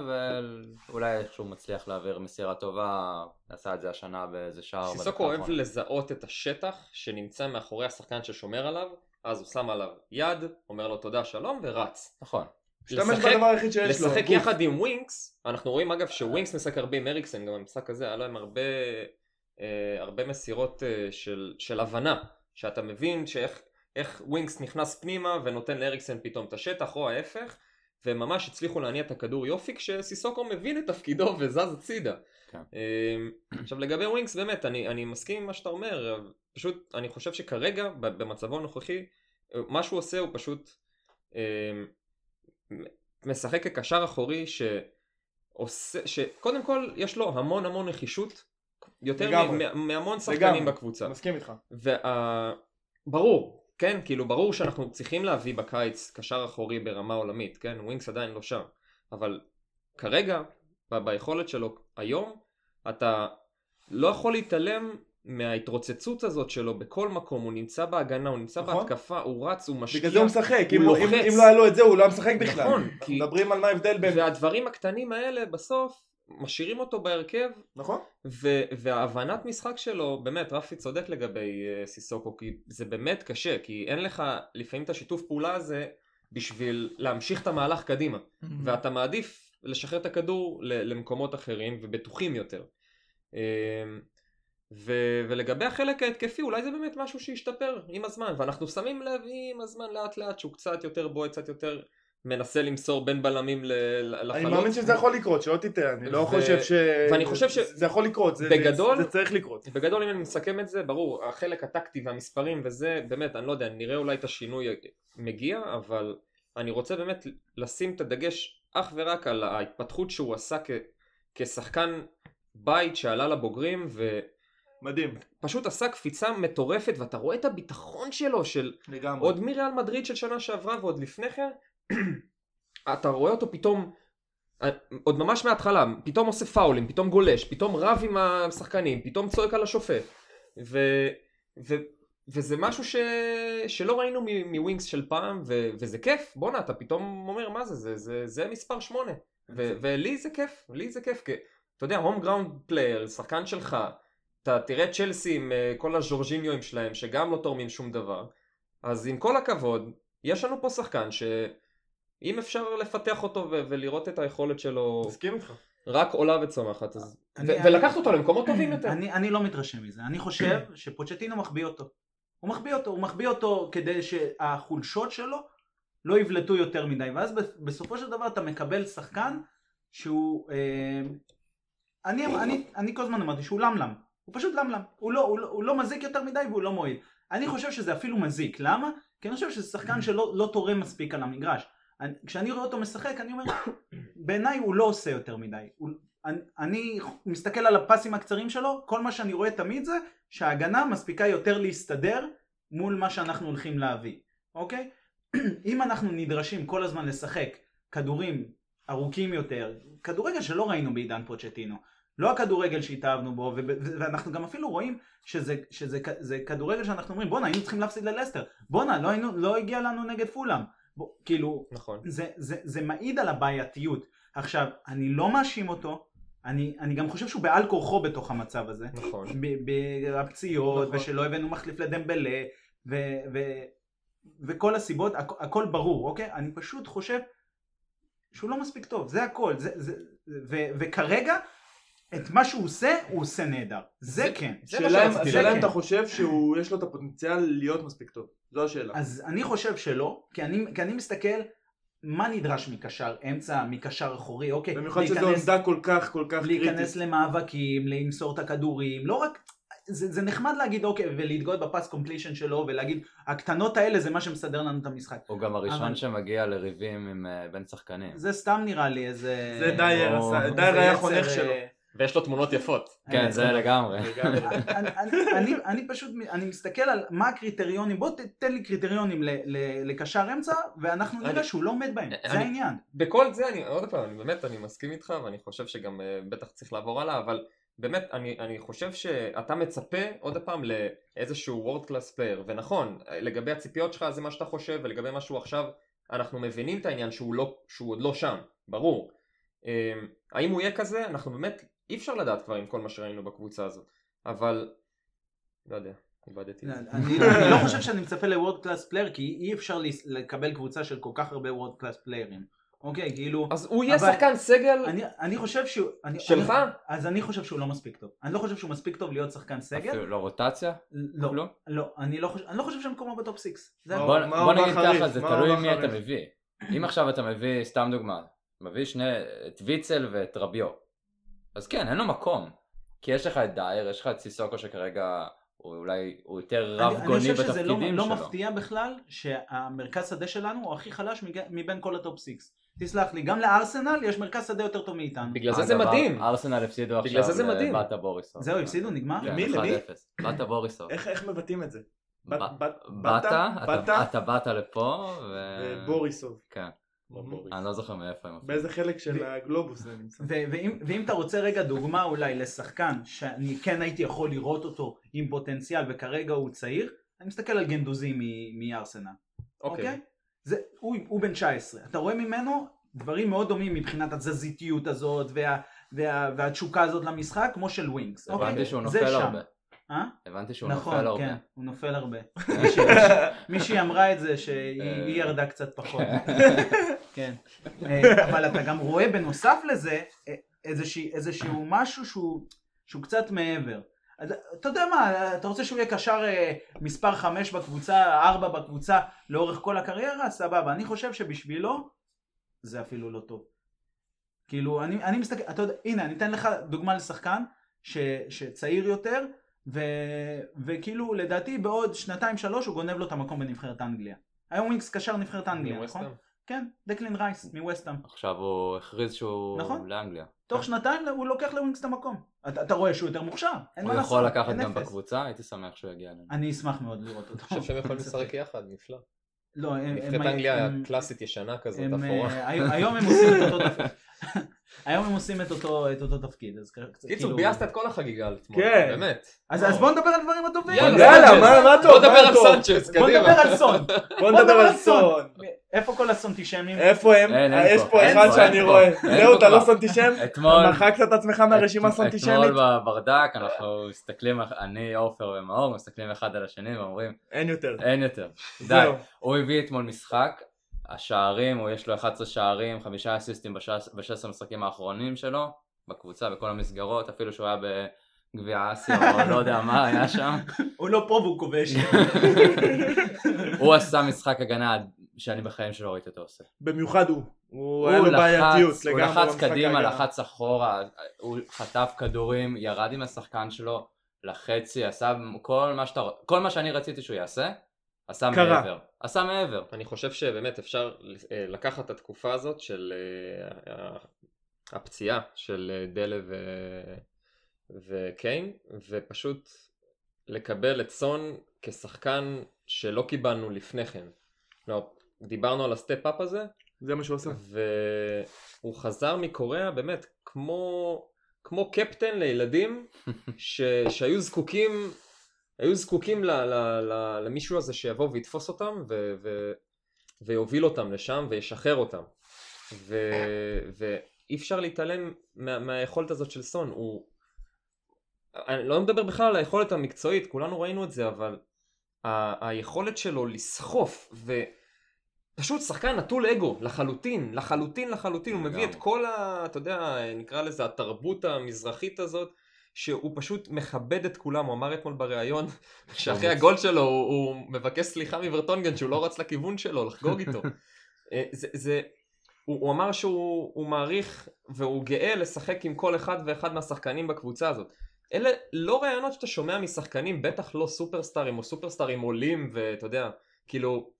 ואולי איכשהו מצליח להעביר מסירה טובה, עשה את זה השנה באיזה שער. סיסוקו אוהב. לזהות את השטח שנמצא מאחורי השחקן ששומר עליו, אז הוא שם עליו יד, אומר לו תודה שלום ורץ. נכון. משתמש לשחק- בדבר היחיד שיש לו. לשחק. יחד עם ווינקס, אנחנו רואים אגב שווינקס משחק הרבה עם אריקסן, גם במשחק הזה היה להם הרבה, אה, הרבה מסירות אה, של, של הבנה, שאתה מבין שאיך איך ווינקס נכנס פנימה ונותן לאריקסן פתאום את השטח או ההפך, והם ממש הצליחו להניע את הכדור יופי כשסיסוקו מבין את תפקידו וזז הצידה. כן. אה, עכשיו לגבי ווינקס באמת אני, אני מסכים עם מה שאתה אומר, פשוט אני חושב שכרגע במצבו הנוכחי אה, מה שהוא עושה הוא פשוט אה, משחק כקשר אחורי שעושה, שקודם כל יש לו המון המון נחישות, יותר מהמון שחקנים לגמרי. בקבוצה. מסכים איתך. וברור, כן, כאילו ברור שאנחנו צריכים להביא בקיץ קשר אחורי ברמה עולמית, כן, ווינקס עדיין לא שם, אבל כרגע, ב- ביכולת שלו היום, אתה לא יכול להתעלם מההתרוצצות הזאת שלו בכל מקום, הוא נמצא בהגנה, הוא נמצא נכון. בהתקפה, הוא רץ, הוא משקיע, בגלל זה הוא משחק, הוא אם לא- אם לוחץ. אם לא היה לו את זה הוא לא היה משחק בכלל. נכון, כי- מדברים על מה ההבדל בין... והדברים הקטנים האלה בסוף משאירים אותו בהרכב נכון? ו- וההבנת משחק שלו, באמת, רפי צודק לגבי uh, סיסוקו, כי זה באמת קשה, כי אין לך לפעמים את השיתוף פעולה הזה בשביל להמשיך את המהלך קדימה, ואתה מעדיף לשחרר את הכדור למקומות אחרים ובטוחים יותר. Um, ו- ולגבי החלק ההתקפי אולי זה באמת משהו שישתפר עם הזמן ואנחנו שמים לב עם הזמן לאט לאט שהוא קצת יותר בועט קצת יותר מנסה למסור בין בלמים ל- לחלוץ. אני מאמין שזה יכול לקרות, שלא תטעה, אני לא ו- חושב ש... ואני חושב ש- זה יכול לקרות, זה- בגדול- זה צריך לקרות. בגדול אם אני מסכם את זה ברור החלק הטקטי והמספרים וזה באמת אני לא יודע נראה אולי את השינוי מגיע אבל אני רוצה באמת לשים את הדגש אך ורק על ההתפתחות שהוא עשה כ- כשחקן בית שעלה לבוגרים מדהים, ופשוט עשה קפיצה מטורפת ואתה רואה את הביטחון שלו של לגמרי. עוד מריאל מדריד של שנה שעברה ועוד לפני כן אתה רואה אותו פתאום עוד ממש מההתחלה פתאום עושה פאולים פתאום גולש פתאום רב עם השחקנים פתאום צועק על השופט. ו, ו, וזה משהו ש, שלא ראינו מ- מווינקס של פעם ו, וזה כיף. בואנה אתה פתאום אומר מה זה זה, זה, זה מספר שמונה. ו, ולי זה כיף לי זה כיף כי אתה יודע homegrown player שחקן שלך אתה תראה צ'לסי עם אה, כל הז'ורג'יניואים שלהם שגם לא תורמים שום דבר אז עם כל הכבוד יש לנו פה שחקן שאם אפשר לפתח אותו ו- ולראות את היכולת שלו מסכים איתך. רק עולה וצומחת אז... אני- ו- אני- ולקחת אותו למקומות טובים יותר אני, אני לא מתרשם מזה, אני חושב שפוצ'טינו מחביא אותו. הוא מחביא אותו, הוא מחביא אותו כדי שהחולשות שלו לא יבלטו יותר מדי, ואז בסופו של דבר אתה מקבל שחקן שהוא... אה, אני, אני, אני כל הזמן אמרתי שהוא למלם, הוא פשוט למלם, הוא לא, הוא, לא, הוא לא מזיק יותר מדי והוא לא מועיל. אני חושב שזה אפילו מזיק, למה? כי אני חושב שזה שחקן שלא לא תורם מספיק על המגרש. אני, כשאני רואה אותו משחק אני אומר, בעיניי הוא לא עושה יותר מדי. הוא, אני, אני מסתכל על הפסים הקצרים שלו, כל מה שאני רואה תמיד זה שההגנה מספיקה יותר להסתדר מול מה שאנחנו הולכים להביא, אוקיי? אם אנחנו נדרשים כל הזמן לשחק כדורים ארוכים יותר, כדורגל שלא ראינו בעידן פוצ'טינו, לא הכדורגל שהתאהבנו בו, ואנחנו גם אפילו רואים שזה, שזה כ- זה כדורגל שאנחנו אומרים בואנה היינו צריכים להפסיד ללסטר, בואנה לא, היינו- לא הגיע לנו נגד פולאם, כאילו נכון זה, זה, זה מעיד על הבעייתיות. עכשיו, אני לא מאשים אותו, אני, אני גם חושב שהוא בעל כורחו בתוך המצב הזה. נכון בפציעות, נכון. ושלא הבאנו מחליף לדמבלה, ו, ו, וכל הסיבות, הכ, הכל ברור, אוקיי? אני פשוט חושב שהוא לא מספיק טוב, זה הכל. זה, זה, ו, וכרגע, את מה שהוא עושה, הוא עושה נהדר. זה, זה- כן. זה מה השאלה אם-. אתה חושב שיש לו את הפוטנציאל להיות מספיק טוב. זו השאלה. אז אני חושב שלא, כי אני, כי אני מסתכל מה נדרש מקשר אמצע, מקשר אחורי, אוקיי? במיוחד שזו להיכנס- עמדה כל כך כל כך קריטית. להיכנס למאבקים, למסור את הכדורים, לא רק, זה, זה נחמד להגיד אוקיי, ולהתגאות בפס קומפלישן שלו, ולהגיד, הקטנות האלה זה מה שמסדר לנו את המשחק. הוא גם הראשון אבל- שמגיע לריבים עם אה, בין שחקנים. זה סתם נראה לי איזה... זה דייר או- דייר היה חונך אה, שלו. ויש לו תמונות יפות. כן, אה, זה לגמרי. אני, פשוט, אני מסתכל על מה הקריטריונים, בוא ת- תן לי קריטריונים ל- ל- לקשר אמצע, ואנחנו נראה שהוא לא עומד בהם, זה אני- העניין. בכל זה אני עוד פעם אני באמת אני מסכים איתך ואני חושב שגם אה, בטח צריך לעבור הלאה אבל באמת אני, אני חושב שאתה מצפה עוד פעם לאיזשהו world class player ונכון לגבי הציפיות שלך זה מה שאתה חושב ולגבי מה שהוא עכשיו אנחנו מבינים את העניין שהוא, לא, שהוא עוד לא שם ברור. אה, האם הוא יהיה כזה? אנחנו באמת אי אפשר לדעת כבר עם כל מה שראינו בקבוצה הזאת אבל לא יודע איבדתי את זה אני לא- אני לא חושב שאני מצפה ל world class player, כי אי אפשר לקבל קבוצה של כל כך הרבה world class פליירים. אוקיי, כאילו... אז הוא יהיה שחקן סגל אני, אני חושב שהוא... אני, שלך? אני, אז אני חושב שהוא לא מספיק טוב. אני לא חושב שהוא מספיק טוב להיות שחקן סגל. אפילו לא רוטציה? לא, כלום? לא, אני לא חושב, אני לא חושב שמקומו ב top six. בוא נגיד? ככה, זה תלוי מי אתה? מביא. אם עכשיו אתה מביא, סתם דוגמה, מביא שני, את ויצל ואת רביו, אז כן, אין לו מקום. כי יש לך את דייר, יש לך את סיסוקו שכרגע הוא אולי, הוא יותר אני- רב גוני אני חושב שזה לא, בתפקידים לא שלו. מפתיע בכלל שהמרכז שדה שלנו הוא הכי חלש מבין כל ה top six. תסלח לי, גם לארסנל יש מרכז שדה יותר טוב מאיתנו. בגלל זה זה מדהים ארסנל הפסידו עכשיו זה זה מדהים. לבאטה בוריסוב. זהו, הפסידו, נגמר? כן, למי? למי? 1-0. באטה בוריסוב. איך איך מבטאים את זה? בת- ב- בת- באטה? אתה- באת לפה, ו... בוריסוב. כן. אני לא זוכר מאיפה הם אפילו. באיזה חלק של הגלובוס זה נמצא? ואם, אתה רוצה רגע דוגמה אולי לשחקן שאני כן הייתי יכול לראות אותו עם פוטנציאל וכרגע הוא צעיר, אני מסתכל על גנדוזי מארסנל, אוקיי. אוקיי? הוא, בן 19, אתה רואה ממנו דברים מאוד דומים מבחינת התזזיתיות הזאת וה, וה, והתשוקה הזאת למשחק כמו של ווינגס, אוקיי? הבנתי שהוא נופל שם. הרבה. אה? הבנתי שהוא נכון, נופל הרבה. כן, הוא נופל הרבה. מישהי- אמרה את זה שהיא אה. ירדה קצת פחות. כן. אה, אבל אתה גם רואה בנוסף לזה אה, איזושהי- איזשהו משהו שהוא שהוא קצת מעבר. אז אתה יודע מה, אתה רוצה שהוא יהיה קשר אה, מספר 5 בקבוצה, 4 בקבוצה, לאורך כל הקריירה? סבבה. אני חושב שבשבילו זה אפילו לא טוב. כאילו, אני, אני מסתכל, אתה יודע, הנה, אני אתן לך דוגמה לשחקן ש, שצעיר יותר, ו, וכאילו, לדעתי בעוד שנתיים שלוש הוא גונב לו את המקום בנבחרת אנגליה. היום ווינקס קשר נבחרת אנגליה, נכון? כן, דקלין רייס מווסטהאם. עכשיו הוא הכריז שהוא נכון. לאנגליה. תוך שנתיים הוא לוקח לווינקס את המקום. אתה, אתה רואה שהוא יותר מוכשר, אין מה הוא לעשות, יכול לקחת גם אפס. בקבוצה, הייתי שמח שהוא יגיע אלינו. אני אשמח מאוד לראות אותו. אני חושב שהם יכולים. לשחק יחד, נפלא. לא, הם... נבחרת אנגליה הם- קלאסית ישנה כזאת, אפורה. אה, היום- הם עושים את אותו תפקיד. היום הם עושים את אותו, את אותו תפקיד. אז כ- קצת קיצור, כאילו- ביאסת את כל החגיגה על אתמול, כן. באמת. אז אז בוא נדבר על דברים הטובים. יאללה. מה מה טוב? בוא נדבר על? סנצ'ס, בוא קדימה. נדבר על סון. בוא נדבר על סון. איפה כל הסונטישמים? איפה הם? יש פה, אחד שאני. רואה. זהו, אתה לא כבר. סנטישם? אתמול... מחקת את עצמך מהרשימה הסנטישמית? אתמול בברדק אנחנו מסתכלים, אני, עופר ומאור, מסתכלים אחד על השני ואומרים, אין יותר. אין יותר. די. הוא הביא אתמול משחק, השערים, הוא יש לו 11 שערים, חמישה אסיסטים ב-16 המשחקים האחרונים שלו, בקבוצה, בכל המסגרות, אפילו שהוא היה בגביע אסיה, או לא יודע מה היה שם. הוא לא פה והוא כובש. הוא עשה משחק הגנה שאני בחיים שלא ראיתי אותו עושה. במיוחד הוא. הוא היה לו בעייתיות לחץ, הוא לגמרי לחץ קדימה. לחץ אחורה, הוא חטף כדורים, ירד עם השחקן שלו לחצי, עשה כל מה שאתה, כל מה שאני רציתי שהוא יעשה, עשה קרה. מעבר. עשה מעבר. אני חושב שבאמת אפשר אה, לקחת את התקופה הזאת של אה, הפציעה של אה, דלה ו... וקיין ופשוט לקבל את סון כשחקן שלא קיבלנו לפני כן. לא, דיברנו על ה step-up הזה זה מה שהוא עושה. והוא חזר מקוריאה באמת כמו, כמו קפטן לילדים ש, שהיו זקוקים היו זקוקים ל, ל, ל, למישהו הזה שיבוא ויתפוס אותם ו, ו, ויוביל אותם לשם וישחרר אותם. ו, ואי אפשר להתעלם מה, מהיכולת הזאת של סון. הוא אני לא מדבר בכלל על היכולת המקצועית כולנו ראינו את זה אבל ה, היכולת שלו לסחוף ו... פשוט שחקן נטול אגו, לחלוטין, לחלוטין לחלוטין, הוא מביא את. כל ה... אתה יודע, נקרא לזה התרבות המזרחית הזאת, שהוא פשוט מכבד את כולם, הוא אמר אתמול בריאיון, שאחרי הגול שלו הוא, הוא מבקש סליחה מברטונגן שהוא לא רץ לכיוון שלו, לחגוג איתו. אה, זה, זה, הוא, הוא אמר שהוא הוא מעריך והוא גאה לשחק עם כל אחד ואחד מהשחקנים בקבוצה הזאת. אלה לא רעיונות שאתה שומע משחקנים, בטח לא סופרסטארים או סופרסטארים עולים ואתה יודע, כאילו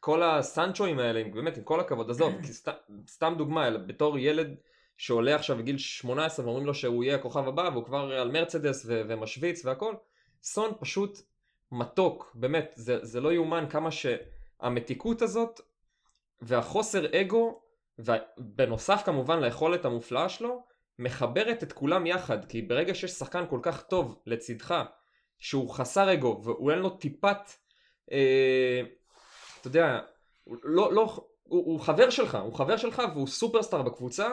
כל הסנצ'ואים האלה, באמת עם כל הכבוד, עזוב, סת, סתם דוגמה, אלא בתור ילד שעולה עכשיו בגיל 18 ואומרים לו שהוא יהיה הכוכב הבא והוא כבר על מרצדס ו- ומשוויץ והכל, סון פשוט מתוק, באמת, זה, זה לא יאומן כמה שהמתיקות הזאת והחוסר אגו, ובנוסף כמובן ליכולת המופלאה שלו, מחברת את כולם יחד, כי ברגע שיש שחקן כל כך טוב לצדך, שהוא חסר אגו והוא אין לו טיפת, אה, אתה יודע, לא, לא, הוא, הוא חבר שלך, הוא חבר שלך והוא סופרסטאר בקבוצה,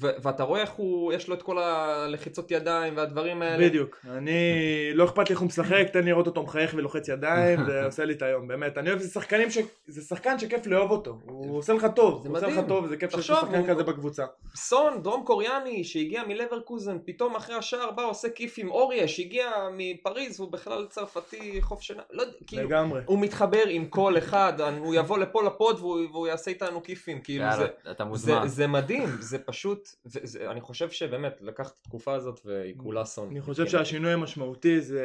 ו- ואתה רואה איך הוא, יש לו את כל הלחיצות ידיים והדברים האלה. בדיוק. אני, לא אכפת לי איך הוא משחק, תן לי לראות אותו מחייך ולוחץ ידיים, זה עושה לי את היום, באמת. אני אוהב, זה שחקנים ש... זה שחקן שכיף לאהוב אותו. הוא עושה לך טוב, זה הוא עושה לך. טוב, זה כיף שיש שחקן הוא- כזה בקבוצה. סון, דרום קוריאני, שהגיע מלברקוזן, פתאום אחרי השער בא עושה כיף עם אוריה, שהגיע מפריז, והוא בכלל צרפתי חוף שינה, לא יודע, כאילו, לגמרי. הוא מתחבר עם כל אחד, הוא יבוא לפה לפוד והוא, והוא יעשה איתנו כיפים, כאילו זה. זה מדהים, זה פשוט, זה, זה, אני חושב שבאמת לקחת את התקופה הזאת והיא כולה סון. אני חושב שהשינוי המשמעותי זה...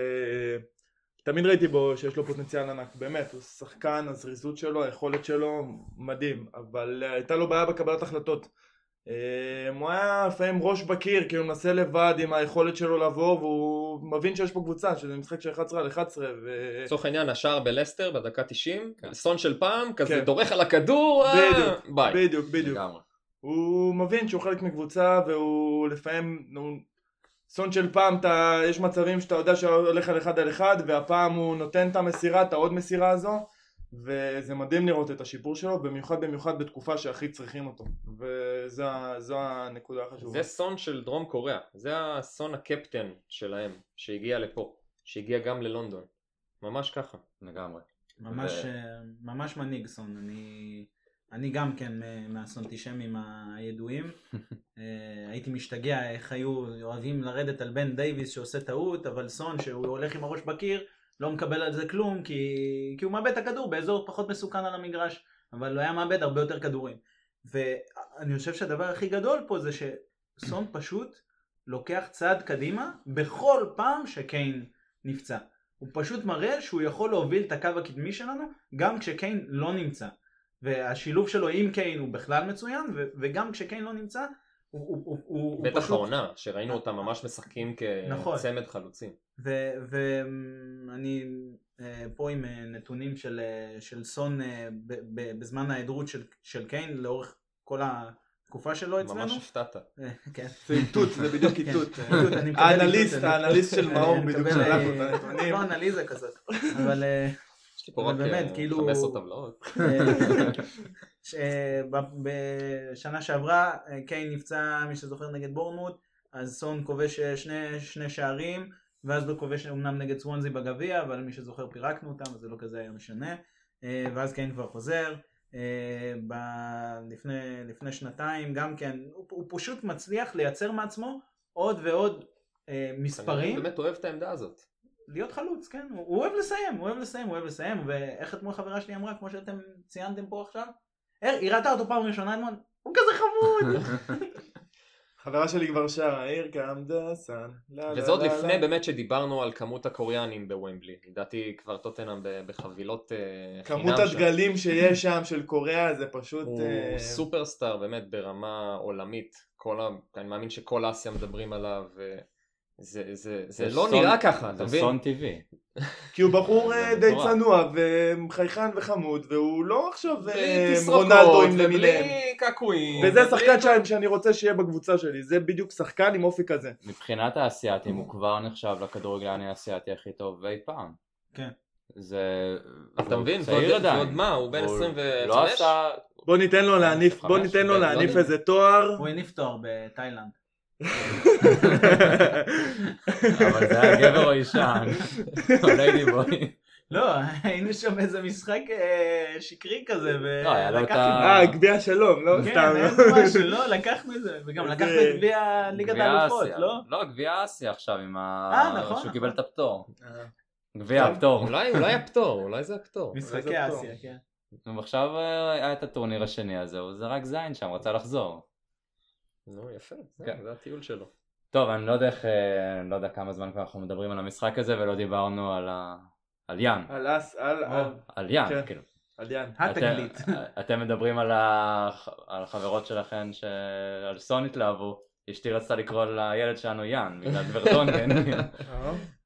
תמיד ראיתי בו שיש לו פוטנציאל ענק, באמת, הוא שחקן, הזריזות שלו, היכולת שלו, מדהים, אבל אה, הייתה לו בעיה בקבלת החלטות. אה, הוא היה לפעמים ראש בקיר, כי הוא מנסה לבד עם היכולת שלו לעבור, והוא מבין שיש פה קבוצה, שזה משחק של 11 על 11, ו... לצורך העניין השער בלסטר בדקה 90, כן. סון של פעם, כזה כן. דורך על הכדור, אה, בדיוק, ביי. בדיוק, בדיוק. לגמרי. הוא מבין שהוא חלק מקבוצה והוא לפעמים, נו, סון של פעם אתה, יש מצבים שאתה יודע שהולך על אחד על אחד והפעם הוא נותן את המסירה, את העוד מסירה הזו וזה מדהים לראות את השיפור שלו, במיוחד במיוחד בתקופה שהכי צריכים אותו וזו הנקודה החשובה. זה סון של דרום קוריאה, זה הסון הקפטן שלהם, שהגיע לפה, שהגיע גם ללונדון, ממש ככה. לגמרי. ממש, ו- אה, ממש מנהיג סון, אני, אני גם כן מהסונטישמים הידועים. אה, הייתי משתגע איך היו אוהבים לרדת על בן דייוויס שעושה טעות, אבל סון שהוא הולך עם הראש בקיר, לא מקבל על זה כלום, כי, כי הוא מאבד את הכדור באזור פחות מסוכן על המגרש, אבל הוא היה מאבד הרבה יותר כדורים. ואני חושב שהדבר הכי גדול פה זה שסון פשוט לוקח צעד קדימה בכל פעם שקיין נפצע. הוא פשוט מראה שהוא יכול להוביל את הקו הקדמי שלנו גם כשקיין לא נמצא. והשילוב שלו עם קיין הוא בכלל מצוין, ו- וגם כשקיין לא נמצא, הוא, הוא, הוא, הוא, הוא בטח פשוט... העונה, שראינו אותם ממש משחקים נכון. כצמד חלוצים. ואני פה עם אה, נתונים של, אה, של סון אה, ב- ב- בזמן ההיעדרות של, של קיין לאורך כל התקופה שלו אצלנו. ממש הפתעת. אה, כן. זה איתות, זה בדיוק כן. איתות. האנליסט, האנליסט של מאור בדיוק שלח אה, הנתונים. לא אנליזה כזאת, אבל אה, אבל באמת, אה, כאילו- 15 טבלאות. ב- בשנה שעברה אה, קיין נפצע מי שזוכר נגד בורנמוט אז סון כובש אה, שני, שני שערים ואז לא כובש אמנם נגד סוונזי בגביע אבל מי שזוכר פירקנו אותם אז זה לא כזה היה משנה אה, ואז קיין כבר חוזר אה, ב- לפני, לפני שנתיים גם כן הוא, הוא פשוט מצליח לייצר מעצמו עוד ועוד אה, אני מספרים באמת אוהב את העמדה הזאת. להיות חלוץ, כן, הוא, הוא אוהב לסיים, הוא אוהב לסיים, הוא אוהב לסיים, ואיך אתמול חברה שלי אמרה, כמו שאתם ציינתם פה עכשיו, "הר- היא ראתה אותו פעם ראשונה אתמול, הוא כזה חמוד! חברה שלי כבר שרה, עיר קם דסן. לא, וזה עוד לפני. באמת שדיברנו על כמות הקוריאנים בוומבלי. לדעתי כבר טוטנאם בחבילות אה, חינם כמות. הדגלים שיש שם של קוריאה זה פשוט... הוא אה, סופרסטאר באמת ברמה עולמית. אני מאמין שכל אסיה מדברים עליו. ו- זה, זה, זה לא סון- נראה ככה, אתה זה מבין? סון טבעי. כי הוא בחור זה אה, די. צנוע וחייכן וחמוד והוא לא עכשיו אה, בלי תסרוקות רונלדוים למיניהם. ובלי קעקועים. וזה ובלי- שחקן שאני- שאני רוצה שיהיה בקבוצה שלי, זה בדיוק שחקן עם אופי כזה. מבחינת האסייתים הוא כבר נחשב לכדורגלן האסייתי הכי טוב אי פעם. כן. זה... אתה מבין? צעיר עדיין. ועוד מה, הוא בן הוא 25? לא. בוא ניתן לו להניף, בוא 25, ניתן לו לא להניף יודע. איזה תואר. הוא הניף תואר בתאילנד. אבל זה היה גבר או אישה. או ליידי בוי. לא, היינו שם איזה משחק אה, שקרי כזה, לא, היה לו את ולקחנו... ה- אה, גביע שלום, לא כן, סתם. איזה משהו, לא, לקחנו את זה, וגם לקחנו את גביע ליגת האלופות. לא? לא, גביע אסיה עכשיו עם ה... אה, נכון, שהוא נכון. קיבל את הפטור. אה, גביע כן. הפטור. אולי הפטור, אולי זה הפטור. משחקי. אסיה, כן. ועכשיו אה, היה את הטורניר השני הזה, הוא זרק זין שם, רצה לחזור. נו יפה, זה- כן. זה הטיול שלו. טוב, אני לא יודע איך, אה, אני לא יודע כמה זמן כבר אנחנו מדברים על המשחק הזה ולא דיברנו על ה... על יאן. על אס, על, על, על יאן, כן. כאילו. על יאן. התגלית. אתם, מדברים על, החברות שלכם שעל סון התלהבו. אשתי רצתה לקרוא לילד שלנו יאן, בגלל ורטונגן.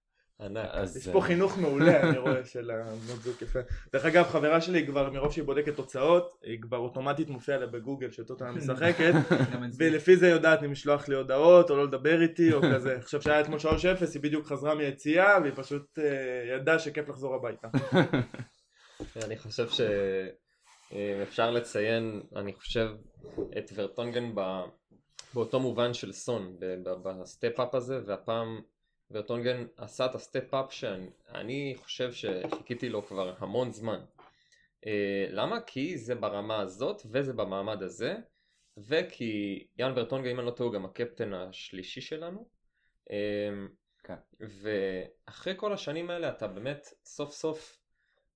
אה, ענק. אז, יש פה חינוך מעולה, אני רואה, של הבנות זוג יפה. דרך אגב, חברה שלי כבר מרוב שהיא בודקת תוצאות, היא כבר אוטומטית מופיעה לה בגוגל שטוטנה משחקת. ולפי זה יודעת אם לשלוח לי הודעות או לא לדבר איתי או כזה. עכשיו שהיה אתמול 3-0, היא בדיוק חזרה מיציאה, והיא פשוט אה, ידעה שכיף לחזור הביתה. אני חושב שאפשר לציין, אני חושב, את ורטונגן ב... באותו מובן של סון, ב step-up הזה, והפעם ורטונגן עשה את ה step-up שאני אני חושב שחיכיתי לו כבר המון זמן. אה, למה? כי זה ברמה הזאת וזה במעמד הזה, וכי יאן ורטונגן, אם אני לא טועה, גם הקפטן השלישי שלנו. אה, כן. ואחרי כל השנים האלה אתה באמת סוף סוף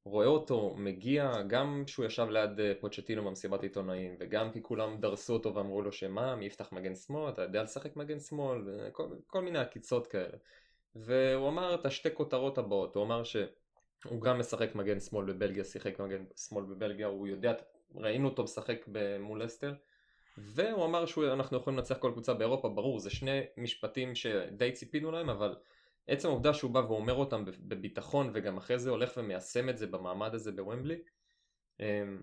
רואה אותו מגיע גם כשהוא ישב ליד אה, פוצ'טינו במסיבת עיתונאים וגם כי כולם דרסו אותו ואמרו לו שמה מי יפתח מגן שמאל אתה יודע לשחק מגן שמאל וכל כל מיני עקיצות כאלה והוא אמר את השתי כותרות הבאות הוא אמר שהוא גם משחק מגן שמאל בבלגיה שיחק מגן שמאל בבלגיה הוא יודע ראינו אותו משחק מול אסטר והוא אמר שאנחנו יכולים לנצח כל קבוצה באירופה ברור זה שני משפטים שדי ציפינו להם אבל עצם העובדה שהוא בא ואומר אותם בביטחון וגם אחרי זה הולך ומיישם את זה במעמד הזה בוומבלי אמ,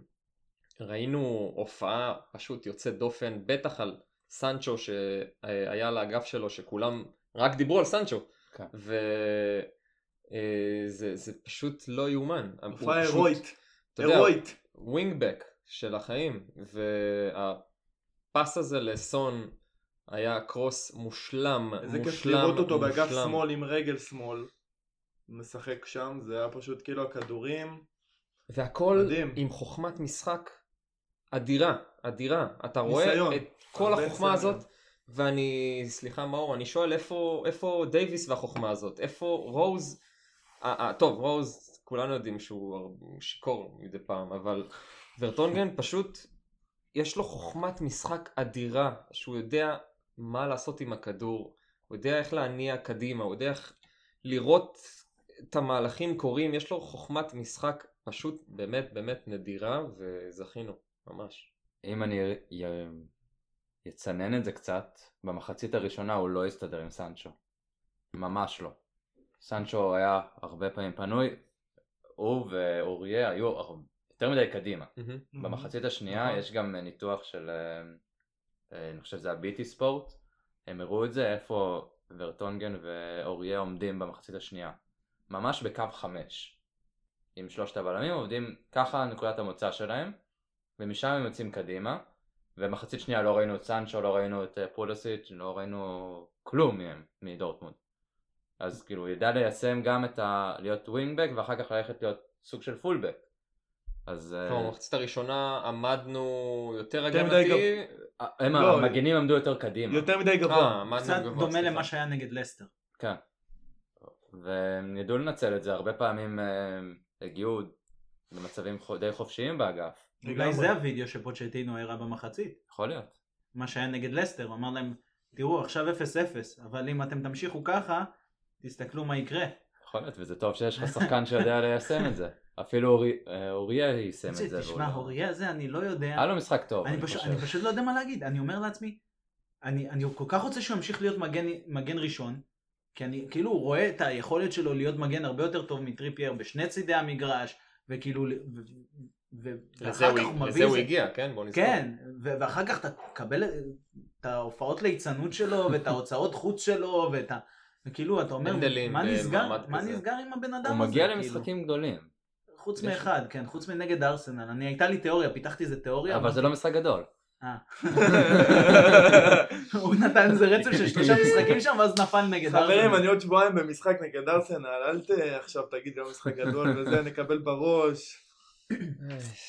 ראינו הופעה פשוט יוצאת דופן בטח על סנצ'ו שהיה על האגף שלו שכולם רק דיברו על סנצ'ו כן. וזה זה פשוט לא יאומן הופעה הירואית. הירואית. ווינגבק של החיים והפס הזה לסון היה קרוס מושלם, איזה כיף מושלם, לראות אותו באגף מושלם. שמאל עם רגל שמאל. משחק שם, זה היה פשוט כאילו הכדורים. והכל מדהים. עם חוכמת משחק אדירה, אדירה. אתה רואה ניסיון. את כל החוכמה. הזאת, ואני, סליחה מאור, אני שואל איפה, איפה דייוויס והחוכמה הזאת? איפה רוז? אה, אה, טוב, רוז, כולנו יודעים שהוא שיכור מדי פעם, אבל ורטונגן פשוט, יש לו חוכמת משחק אדירה, שהוא יודע מה לעשות עם הכדור, הוא יודע איך להניע קדימה, הוא יודע איך לראות את המהלכים קורים, יש לו חוכמת משחק פשוט באמת באמת נדירה, וזכינו, ממש. אם אני יצנן את זה קצת, במחצית הראשונה הוא לא הסתדר עם סנצ'ו. ממש לא. סנצ'ו היה הרבה פעמים פנוי, הוא ואוריה היו יותר מדי קדימה. במחצית השנייה נכון. יש גם ניתוח של, אה, אה, אני חושב שזה הביטי ספורט, הם הראו את זה איפה ורטונגן ואוריה עומדים במחצית השנייה. ממש בקו חמש. עם שלושת הבלמים עובדים ככה נקודת המוצא שלהם, ומשם הם יוצאים קדימה, ומחצית שנייה לא ראינו את סנצ'ו, לא ראינו את אה, פולוסיץ', לא ראינו כלום מהם, מדורטמונד. אז כאילו הוא ידע ליישם גם את ה... להיות ווינגבק ואחר כך ללכת להיות סוג של פולבק. אז אה, טוב, במחצית הראשונה עמדנו יותר הגנתי, הם לא, המגנים עמדו יותר קדימה. יותר מדי אה, גבוה. קצת גבוה, דומה סליחה. למה שהיה נגד לסטר. כן. והם ידעו לנצל את זה, הרבה פעמים אה, הגיעו במצבים חו- די חופשיים באגף. אולי. זה הוידאו שפוצ'טינו הראה במחצית. יכול להיות. מה שהיה נגד לסטר, הוא אמר להם, תראו עכשיו 0-0, אבל אם אתם תמשיכו ככה, תסתכלו מה יקרה. יכול להיות, וזה טוב שיש לך שחקן שיודע ליישם את זה. אפילו אה, אוריה יישם את זה. תשמע, הוריה הזה, אני לא יודע. היה לו משחק טוב, אני חושב. אני פשוט לא יודע מה להגיד, אני אומר לעצמי, אני, כל כך רוצה שהוא ימשיך להיות מגן, ראשון, כי אני כאילו רואה את היכולת שלו להיות מגן הרבה יותר טוב מטריפייר בשני צידי המגרש, וכאילו, לזה ואחר הוא- כך הוא מביא לזה הוא הגיע, כן? בוא נזכור. כן, ו- ואחר כך אתה תקבל את ההופעות ליצנות שלו, ואת ההוצאות חוץ שלו, ואת ה... וכאילו, אתה אומר, מה נסגר, מה כזה." נסגר עם הבן אדם הזה? הוא מגיע כאילו? למשחקים גדולים, חוץ יש- מאחד, כן, חוץ מנגד ארסנל. אני, הייתה לי תיאוריה, פיתחתי איזה תיאוריה. אבל זה לא משחק גדול. אה. הוא נתן איזה רצף של שלושה משחקים שם, ואז נפל נגד ארסנל. חברים, אני עוד שבועיים במשחק נגד ארסנל, אל ת... עכשיו תגיד גם משחק גדול וזה, נקבל בראש.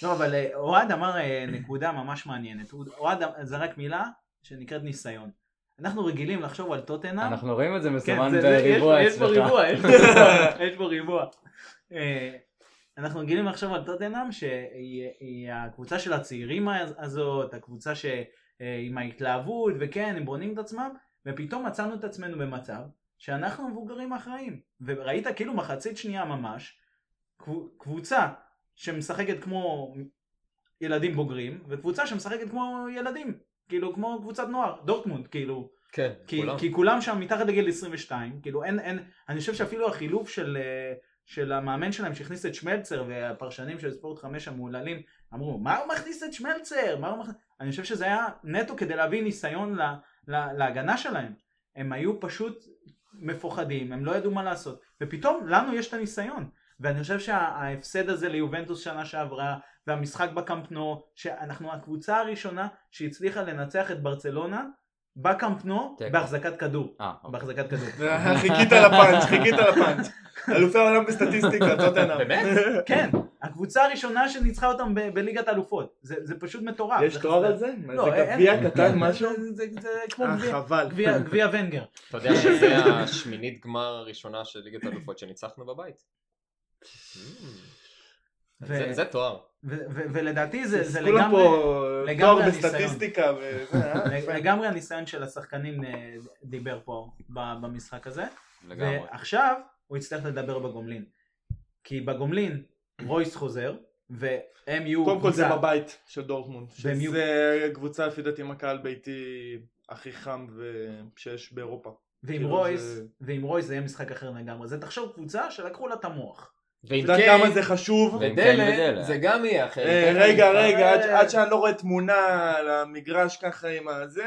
לא, אבל אה, אוהד אמר אה, נקודה ממש מעניינת. אוהד זרק מילה שנקראת ניסיון. אנחנו רגילים לחשוב על טוטנאם. אנחנו רואים את זה כן, מסומן בריבוע אצלך. יש פה ריבוע, יש פה ריבוע. אה, אנחנו רגילים לחשוב על טוטנאם שהיא היא הקבוצה של הצעירים הזאת, הקבוצה ש- עם ההתלהבות, וכן, הם בונים את עצמם, ופתאום מצאנו את עצמנו במצב שאנחנו מבוגרים אחראים. וראית כאילו מחצית שנייה ממש, קבו- קבוצה שמשחקת כמו ילדים בוגרים, וקבוצה שמשחקת כמו ילדים, כאילו כמו קבוצת נוער, דורטמונד, כאילו. כן, כי, כולם. כי כולם שם מתחת לגיל 22, כאילו אין, אין, אני חושב שאפילו החילוף של, אה, של המאמן שלהם שהכניס את שמלצר והפרשנים של ספורט 5 המהוללים אמרו מה הוא מכניס את שמלצר, מה הוא מכניס, אני חושב שזה היה נטו כדי להביא ניסיון לה, לה, להגנה שלהם, הם היו פשוט מפוחדים, הם לא ידעו מה לעשות, ופתאום לנו יש את הניסיון, ואני חושב שההפסד הזה ליובנטוס שנה שעברה, והמשחק בקמפנו, שאנחנו הקבוצה הראשונה שהצליחה לנצח את ברצלונה בקמפנו. בהחזקת כדור. אה, אוקיי. בהחזקת כדור. חיכית לפאנץ', חיכית לפאנץ'. אלופי העולם בסטטיסטיקה, טוטנאם. באמת? כן, הקבוצה הראשונה שניצחה אותם ב- בליגת האלופות. זה זה פשוט מטורף. יש תואר. על זה? מה, לא, זה גביע קטן משהו? זה- כמו אה, גביע- חבל. גביע- גביע ונגר. אתה יודע שזה השמינית גמר הראשונה של ליגת האלופות שניצחנו בבית. ו- זה- תואר. ולדעתי זה זה לגמרי... פה לגמרי תואר הניסיון. בסטטיסטיקה וזה, אה? לגמרי הניסיון של השחקנים אה, דיבר פה במשחק הזה. לגמרי. ועכשיו הוא יצטרך לדבר בגומלין. כי בגומלין רויס חוזר, והם יהיו קודם כל זה בבית של דורטמונד. שזה קבוצה לפי דעתי עם הקהל ביתי הכי חם שיש באירופה. ועם כאילו רויס, ועם רויס זה יהיה משחק אחר לגמרי. זה תחשוב קבוצה שלקחו לה את המוח. אתה ועם יודע קיין כמה זה חשוב? ודלה, ודלה. זה גם יהיה אחרת. אה, כן, רגע, רגע, עד- אה. עד שאני לא רואה תמונה על המגרש ככה עם הזה,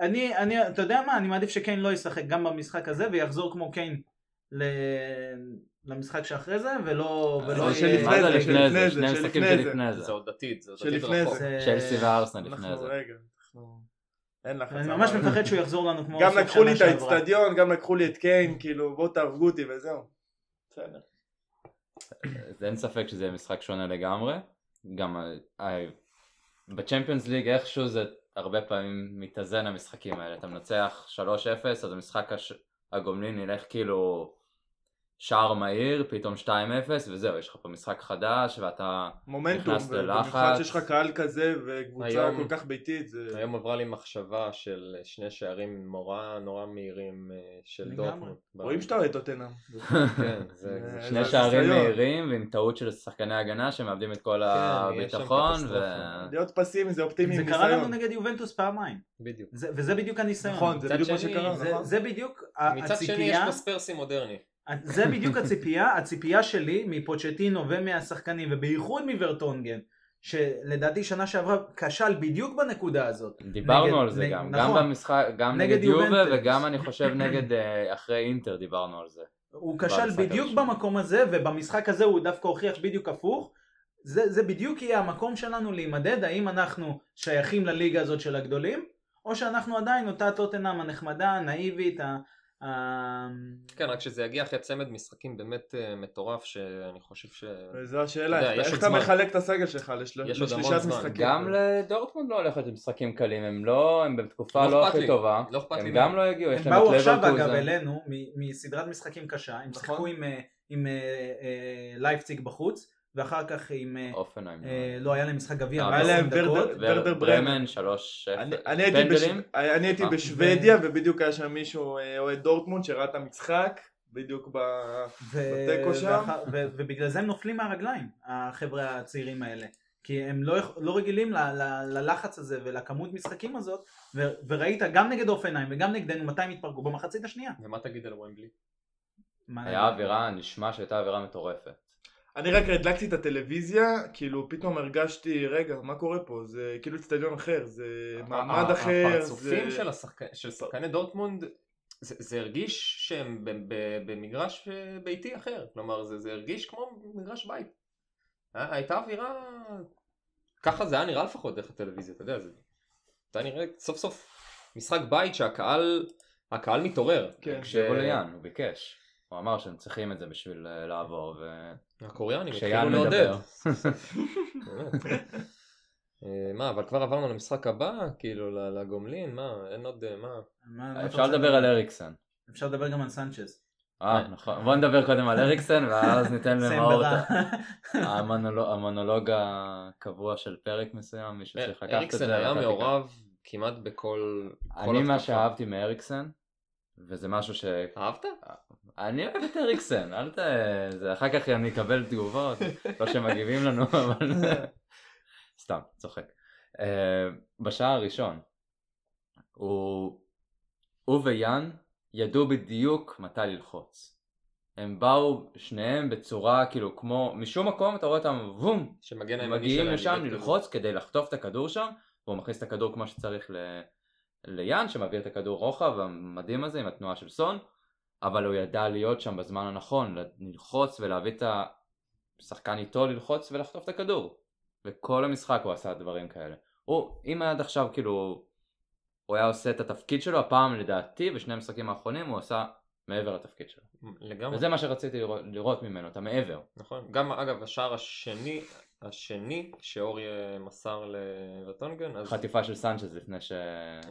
אני, אני, אתה יודע מה, אני מעדיף שקיין לא ישחק גם במשחק הזה, ויחזור כמו קיין ל... למשחק שאחרי זה, ולא... ולא זה אה, שלפני מה זה, זה שלפני לפני זה? זה, שני שלפני משחקים. שלפני זה זה. עוד עתיד, זה עוד שלפני עתיד רחוק. זה- צ'לסי וארסנל לפני זה. רגע. אין לחץ. אני ממש מפחד שהוא יחזור לנו כמו... גם לקחו לי את. האצטדיון, גם לקחו לי את קיין, כאילו בואו תהרגו אותי וזהו. בסדר. אין ספק שזה משחק שונה לגמרי. גם ה- ה- בצ'מפיונס ליג איכשהו זה הרבה פעמים מתאזן המשחקים האלה. אתה מנצח 3-0, אז המשחק. הגומלין ילך כאילו שער מהיר, פתאום 2-0, וזהו, יש לך פה משחק חדש, ואתה מומנטום, נכנס ללחץ. שיש לך קהל כזה וקבוצה היום- כל כך ביתית, זה... היום עברה לי מחשבה של שני שערים נורא נורא מהירים אה, של. דורטמונד. רואים שאתה אוהד טוטנאם. כן, זה... זה- שני זה שערים הניסיון. מהירים ועם טעות של שחקני הגנה שמאבדים את כל כן, הביטחון ו... להיות פסימי זה אופטימי זה קרה לנו. נגד יובנטוס פעמיים. בדיוק. זה- וזה בדיוק הניסיון. נכון, זה בדיוק מה שקרה, זה- נכון? זה בדיוק מצד שני יש הציפייה, פה ספרסי מודרני. זה בדיוק הציפייה, הציפייה שלי מפוצ'טינו ומהשחקנים ובייחוד מוורטונגן, שלדעתי שנה שעברה כשל בדיוק בנקודה הזאת. דיברנו נגד- על זה נגד- גם, נכון. גם במשחק, גם נגד נגד יובה. וגם אני חושב נגד אה, אחרי אינטר דיברנו על זה. הוא כשל בדיוק הראשון. במקום הזה, ובמשחק הזה הוא דווקא הוכיח בדיוק הפוך. זה, זה בדיוק יהיה המקום שלנו להימדד האם אנחנו שייכים לליגה הזאת של הגדולים, או שאנחנו עדיין אותה טוטנאם הנחמדה, הנאיבית. כן, רק שזה יגיע אחרי צמד משחקים באמת אה, מטורף, שאני חושב ש... וזו השאלה, איך- אתה. מחלק את הסגל שלך לשלישת. משחקים. גם לדורטמונד לא הולכת למשחקים קלים, הם לא, הם בתקופה לא לא הכי. טובה, לא הם. גם לא יגיעו, יש הם להם באו את עכשיו אגב לברקוזן. אלינו מ- מסדרת משחקים קשה, הם נכון. שיחקו עם, עם אה, אה, לייפציג בחוץ, ואחר כך עם, אה, אופנהיים. אה, לא היה להם משחק גביע, אה, היה להם 20 דקות. ורדר- ברמן. שלוש פנדלים? אני הייתי. בשוודיה ובדיוק היה שם מישהו אוהד דורטמונד שראה את המשחק בדיוק בתיקו שם. ובגלל זה הם נופלים מהרגליים, החבר'ה הצעירים האלה. כי הם לא, לא רגילים ל- ל- ללחץ הזה ולכמות משחקים הזאת, ו- וראית גם נגד אופנהיים וגם נגדנו מתי הם התפרקו במחצית השנייה. ומה תגיד על ומבלי? היה אווירה, נשמע שהייתה אווירה מטורפת. אני רק הדלקתי את הטלוויזיה, כאילו פתאום הרגשתי, רגע, מה קורה פה? זה כאילו אצטדיון אחר, זה מעמד ה- אחר, הפרצופים זה... של השחק- של שחקני דורטמונד, זה זה הרגיש שהם במגרש אה, ביתי אחר. כלומר, זה זה הרגיש כמו מגרש בית. הייתה אווירה... ככה זה היה נראה לפחות דרך הטלוויזיה, אתה יודע, זה... היה נראה סוף סוף משחק בית שהקהל... הקהל מתעורר. כן. ליאן, הוא ביקש. הוא אמר שהם צריכים את זה בשביל אה, לעבור, ו... הקוריאנים התחילו לעודד. אה, מה, אבל כבר עברנו למשחק הבא? כאילו, לגומלין? מה, אין עוד... אה, מה? אפשר לדבר על אריקסן. אפשר לדבר גם על סנצ'ז. אה, נכון. בוא נדבר קודם על אריקסן, ואז ניתן למאור. את המונולוג- הקבוע של פרק מסוים, מישהו צריך לקחת את זה. אה, אריקסן היה. מעורב כמעט בכל... כל אני מה. שאהבתי מאריקסן, וזה משהו ש... אהבת? אני אוהב את אריקסן, אל ת... זה אחר כך אני אקבל תגובות, לא שמגיבים לנו, אבל... סתם, צוחק. אה, בשער הראשון, הוא... הוא ויאן ידעו בדיוק מתי ללחוץ. הם באו שניהם בצורה כאילו כמו, משום מקום אתה רואה אותם וום, שמגן הימני מגיעים לשם. ללחוץ כדי לחטוף את הכדור שם, והוא מכניס את הכדור כמו שצריך ל... ליאן שמעביר את הכדור רוחב המדהים הזה עם התנועה של סון, אבל הוא ידע להיות שם בזמן הנכון, ללחוץ ולהביא את השחקן איתו ללחוץ ולחטוף את הכדור. וכל המשחק הוא עשה דברים כאלה. הוא, אם עד עכשיו כאילו הוא היה עושה את התפקיד שלו, הפעם לדעתי בשני המשחקים האחרונים הוא עשה מעבר לתפקיד שלו. לגמרי. וזה מה שרציתי לראות, לראות ממנו, את המעבר. נכון. גם אגב השער השני, השני שאורי אה, מסר לטונגן, אז חטיפה של סנצ'ז לפני ש...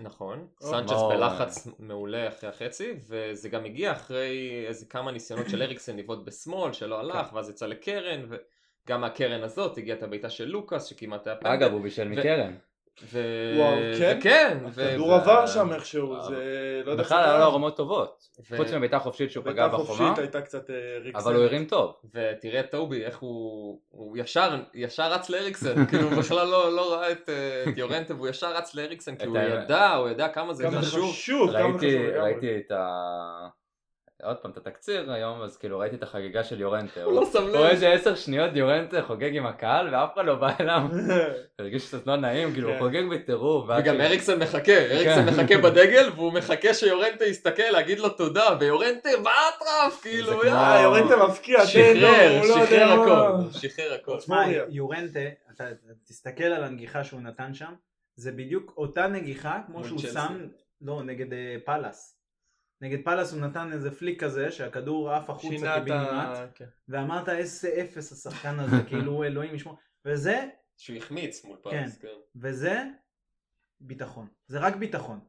נכון, סנצ'ס מאור, בלחץ מעולה אחרי החצי, וזה גם הגיע אחרי איזה כמה ניסיונות של אריקסן לבעוט בשמאל שלא הלך, ואז יצא לקרן, וגם מהקרן הזאת הגיעה את הבעיטה של לוקאס שכמעט היה פנדל. אגב, הוא בישל מקרן. ו... וואו, כן? וכן, הכדור ו- עבר שם איכשהו, זה... לא יודע בכלל היה לו. רמות טובות. ו- חוץ מבעיטה חופשית שהוא פגע בחומה, חופשית הייתה קצת אה, ריקסנית. אבל הוא הרים טוב. ותראה את טובי איך הוא, הוא ישר, ישר רץ לאריקסן, כאילו הוא בכלל לא, לא ראה את, אה, את יורנטה והוא ישר רץ לאריקסן כי הוא ידע, הוא ידע כמה זה כמה זה חשוב. חשוב, כמה זה חשוב ראיתי, לגמרי. ראיתי את ה... עוד פעם, את התקציר היום, אז כאילו ראיתי את החגיגה של יורנטה. הוא לא שם הוא רואה לב. איזה עשר שניות יורנטה חוגג עם הקהל ואף אחד לא בא אליו. הרגיש קצת לא נעים, כאילו הוא כן. חוגג בטירוף. וגם אריקסן מחכה, אריקסן כן. מחכה בדגל והוא מחכה שיורנטה יסתכל להגיד לו תודה ויורנטה באטרף כאילו אה, יורנטה מפקיע, שחרר, לא שחרר. הכל, שחרר הכל. תשמע. יורנטה, אתה תסתכל על הנגיחה שהוא נתן שם, זה בדיוק אותה נגיחה כמו שהוא. שם, לא, נגד אה, פאלאס. נגד פאלאס הוא נתן איזה flick כזה, שהכדור עף החוצה קיבינימט, ה... כן. ואמרת איזה אפס השחקן הזה, כאילו הוא אלוהים ישמור, וזה שהוא החמיץ מול פריז, כן. וזה ביטחון. זה רק ביטחון.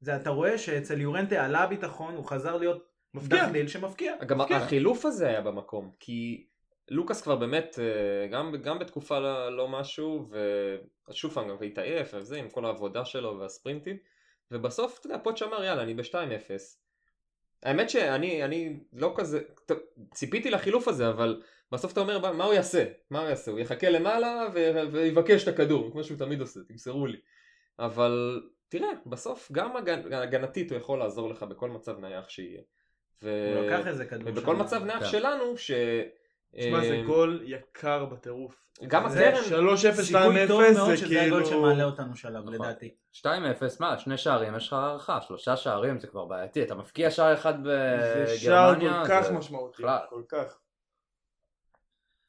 זה אתה רואה שאצל יורנטה עלה הביטחון, הוא חזר להיות מפקיע. דחליל שמפקיע. גם מפקיע. החילוף הזה היה במקום, כי לוקאס כבר באמת, אה, גם, גם בתקופה לא, לא משהו, ושוב פעם גם והתעייף וזה, עם כל העבודה שלו והספרינטים, ובסוף, אתה יודע, פוטש אמר יאללה, אני ב-2-0. האמת שאני אני לא כזה, ציפיתי לחילוף הזה, אבל בסוף אתה אומר, מה הוא יעשה? מה הוא יעשה? הוא יחכה למעלה ו- ויבקש את הכדור, כמו שהוא תמיד עושה, תמסרו לי. אבל תראה, בסוף גם הגנ- הגנתית הוא יכול לעזור לך בכל מצב נייח שיהיה. ו... הוא לקח איזה כדור ובכל שם. מצב נייח כן. שלנו, ש... תשמע, זה אה, גול יקר בטירוף. גם זה הקרן, 3-0, 2-0 סיכוי טוב מאוד זה שזה הגול כאילו... שמעלה אותנו שלב נכון. לדעתי. 2-0, מה, שני שערים, יש לך הערכה, שלושה שערים זה כבר בעייתי, אתה מפקיע שער אחד זה שער בגרמניה, כל כך משמעותי. כל כך.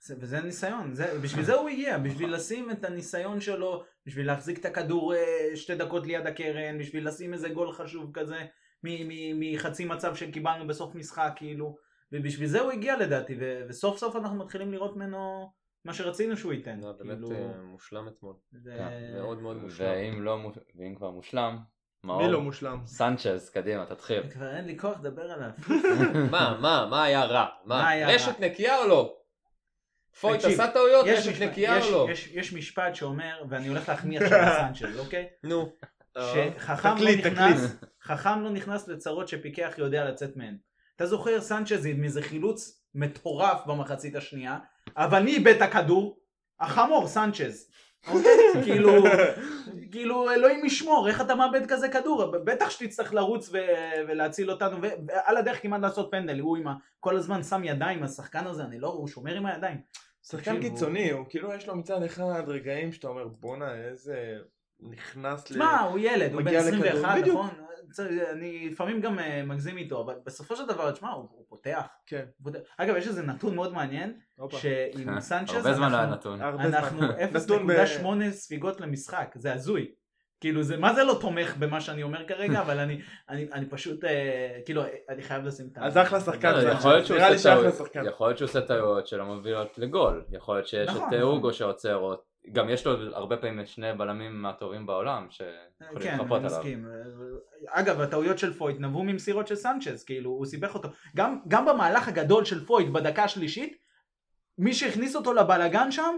זה- וזה ניסיון, זה, בשביל זה הוא הגיע, בשביל לשים את הניסיון שלו, בשביל להחזיק את הכדור אה, שתי דקות ליד הקרן, בשביל לשים איזה גול חשוב כזה מ- מ- מחצי מצב שקיבלנו בסוף משחק כאילו, ובשביל זה הוא הגיע לדעתי, ו- וסוף סוף אנחנו מתחילים לראות ממנו מה שרצינו שהוא ייתן. לא, באמת כאילו, אה, מושלם אתמול, זה- כן, מאוד מאוד מושלם. ואם לא, מוש- ואם כבר מושלם, מאור, מי לא מושלם? סנצ'ז, קדימה, תתחיל. כבר אין לי כוח לדבר עליו. מה, מה, מה היה רע? מה רשת נקייה או לא? פויט עשה טעויות, יש רשת משפט- נקייה או לא? יש- יש משפט שאומר, ואני הולך להחמיא עכשיו לסנצ'ז, אוקיי? נו, שחכם לא לא נכנס לצרות שפיקח יודע לצאת מהן. אתה זוכר סנצ'ז עם איזה חילוץ מטורף במחצית השנייה, אבל מי איבד את הכדור? החמור סנצ'ז. אוקיי? כאילו, כאילו אלוהים ישמור, איך אתה מאבד כזה כדור? בטח שתצטרך לרוץ ו- ולהציל אותנו, ועל הדרך כמעט לעשות פנדל, הוא עם ה... כל הזמן שם ידיים, השחקן הזה, אני לא, הוא שומר עם הידיים. שחקן קיצוני, הוא כאילו יש לו מצד אחד רגעים שאתה אומר בואנה איזה נכנס ל... תשמע, הוא ילד, הוא בן מגיע לכדור, 21, בדיוק. נכון? אני לפעמים גם אה, מגזים איתו, אבל בסופו של דבר, תשמע, הוא הוא פותח. כן, פותח. אגב, יש איזה נתון מאוד מעניין. שעם סנצ'ז הרבה זמן לא היה אנחנו- נתון. אנחנו זמן. נתון ב- 0.8 ספיגות למשחק, זה הזוי. כאילו זה, מה זה לא תומך במה שאני אומר כרגע, אבל אני, אני, אני פשוט, אה, כאילו, אני חייב לשים את ה... אז אחלה שחקן לא, נראה לי שאחלה שחקן. יכול להיות שהוא עושה טעויות שלא מובילות לגול, יכול להיות שיש נכון, את אה, נכון. אוגו שעוצר, או גם יש לו הרבה פעמים שני בלמים מהטובים בעולם שיכולים כן, לחפות אני עליו. מסכים. אגב, הטעויות של פויט נבעו ממסירות של סנצ'ז, כאילו, הוא סיבך אותו. גם, גם במהלך הגדול של פויט בדקה השלישית, מי שהכניס אותו לבלגן שם,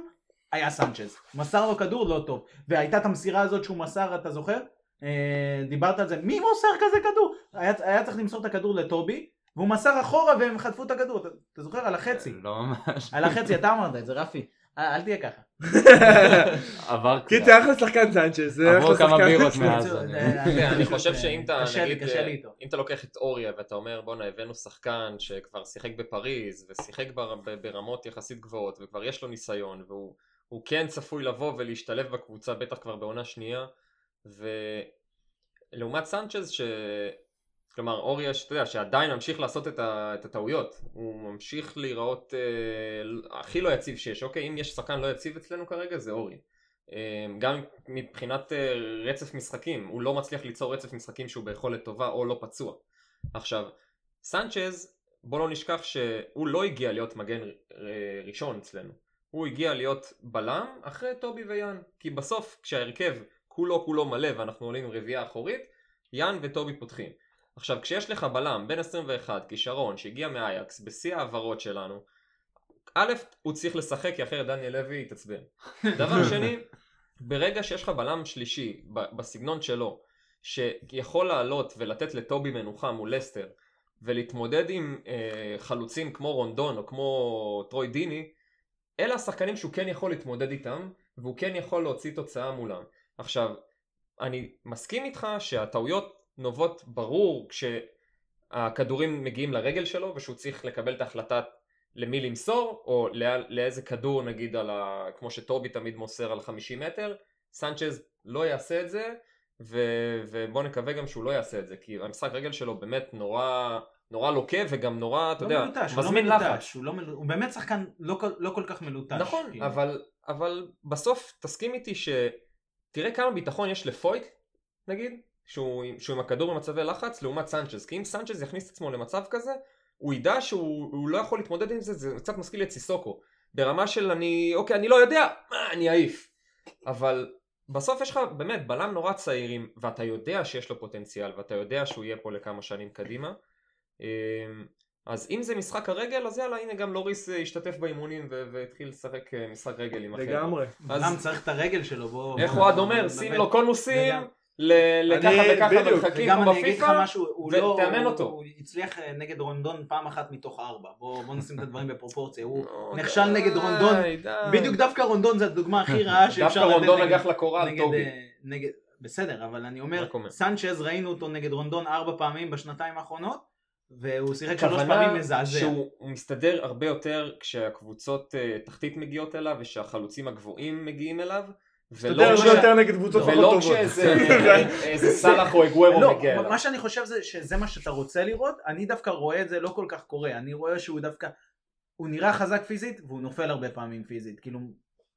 היה סנצ'ז. מסר לו כדור לא טוב. והייתה את המסירה הזאת שהוא מסר, אתה זוכר? אה, דיברת על זה, מי מוסר כזה כדור? היה, היה צריך למסור את הכדור לטובי, והוא מסר אחורה והם חטפו את הכדור. אתה, אתה זוכר? על החצי. לא ממש. על החצי, אתה אמרת את זה, רפי. אה, אל תהיה ככה. עבר קיצר קצת. אחלה שחקן סנצ'ז. זה עברו כמה. בירות מאז. אה, אני- אה, אני פשוט, חושב שאם אתה, נגיד. אם אתה לוקח את אוריה ואתה אומר בואנה הבאנו שחקן שכבר שיחק בפריז ושיחק ברמות יחסית גבוהות וכבר יש לו ניסיון והוא הוא כן צפוי לבוא ולהשתלב בקבוצה בטח כבר בעונה שנייה ולעומת סנצ'ז ש... כלומר אוריה שאתה יודע שעדיין ממשיך לעשות את, ה... את הטעויות הוא ממשיך להיראות אה, הכי לא יציב שיש אוקיי אם יש שחקן לא יציב אצלנו כרגע זה אוריה אה, גם מבחינת אה, רצף משחקים, הוא לא מצליח ליצור רצף משחקים שהוא ביכולת טובה או לא פצוע. עכשיו, סנצ'ז, בוא לא נשכח שהוא לא הגיע להיות מגן אה, ראשון אצלנו. הוא הגיע להיות בלם אחרי טובי ויאן. כי בסוף, כשההרכב כולו כולו מלא ואנחנו עולים עם רביעייה אחורית, יאן וטובי פותחים. עכשיו, כשיש לך בלם בן 21, כישרון, שהגיע מאייקס, בשיא ההעברות שלנו, א', הוא צריך לשחק כי אחרת דניאל לוי יתעצבן. דבר שני, ברגע שיש לך בלם שלישי בסגנון שלו, שיכול לעלות ולתת לטובי מנוחה מול לסטר, ולהתמודד עם אה, חלוצים כמו רונדון או כמו טרוי דיני, אלה השחקנים שהוא כן יכול להתמודד איתם, והוא כן יכול להוציא תוצאה מולם. עכשיו, אני מסכים איתך שהטעויות נובעות ברור כשהכדורים מגיעים לרגל שלו ושהוא צריך לקבל את ההחלטה למי למסור, או לא, לאיזה כדור נגיד על ה... כמו שטובי תמיד מוסר על 50 מטר, סנצ'ז לא יעשה את זה, ו... ובוא נקווה גם שהוא לא יעשה את זה, כי המשחק רגל שלו באמת נורא, נורא לוקה וגם נורא, אתה לא יודע, מלוטש, לא מזמין מלוטש, לחץ. הוא לא מל- הוא באמת שחקן לא לא כל כך מלוטש. נכון, כאילו. אבל, אבל בסוף תסכים איתי שתראה כמה ביטחון יש לפויט, נגיד, שהוא, שהוא עם הכדור במצבי לחץ, לעומת סנצ'ז, כי אם סנצ'ז יכניס את עצמו למצב כזה, הוא ידע שהוא הוא לא יכול להתמודד עם זה, זה קצת מזכיר לי את סיסוקו. ברמה של אני, אוקיי, אני לא יודע, מה, אני אעיף. אבל בסוף יש לך באמת בלם נורא צעירים, ואתה יודע שיש לו פוטנציאל, ואתה יודע שהוא יהיה פה לכמה שנים קדימה. אמ, אז אם זה משחק הרגל, אז יאללה, הנה גם לוריס אה, השתתף באימונים ו- והתחיל לשחק אה, משחק רגל עם החבר'ה. לגמרי. אז- בלם צריך את הרגל שלו, בוא... איך אוהד אומר. שים לו קונוסים, לככה וככה. מרחקים כמו אני אגיד לך בפיפא, משהו, הוא לא... ותאמן הוא- אותו. הוא הצליח אה, נגד רונדון פעם אחת מתוך ארבע. בוא נשים את הדברים בפרופורציה. הוא נו, נכשל נגד רונדון. די. בדיוק דווקא רונדון זה הדוגמה הכי רעה שאפשר דווקא לתת רונדון נגד- נגח לקורה על טובי. אה, בסדר, אבל אני אומר. סנצ'ז ראינו אותו נגד רונדון ארבע פעמים בשנתיים האחרונות, והוא שיחק שלוש פעמים מזעזע. שהוא הוא מסתדר הרבה יותר כשהקבוצות אה, תחתית מגיעות אליו ושהחלוצים הגבוהים מגיעים אליו. ולא יותר כש- ויותר נגד קבוצות פחות ולא טובות. כשאיזה איזה סאלח או אגוורו לא, מגיע מה. שאני חושב זה שזה מה שאתה רוצה לראות, אני דווקא רואה את זה לא כל כך קורה, אני רואה שהוא דווקא, הוא נראה חזק פיזית והוא נופל הרבה פעמים פיזית, כאילו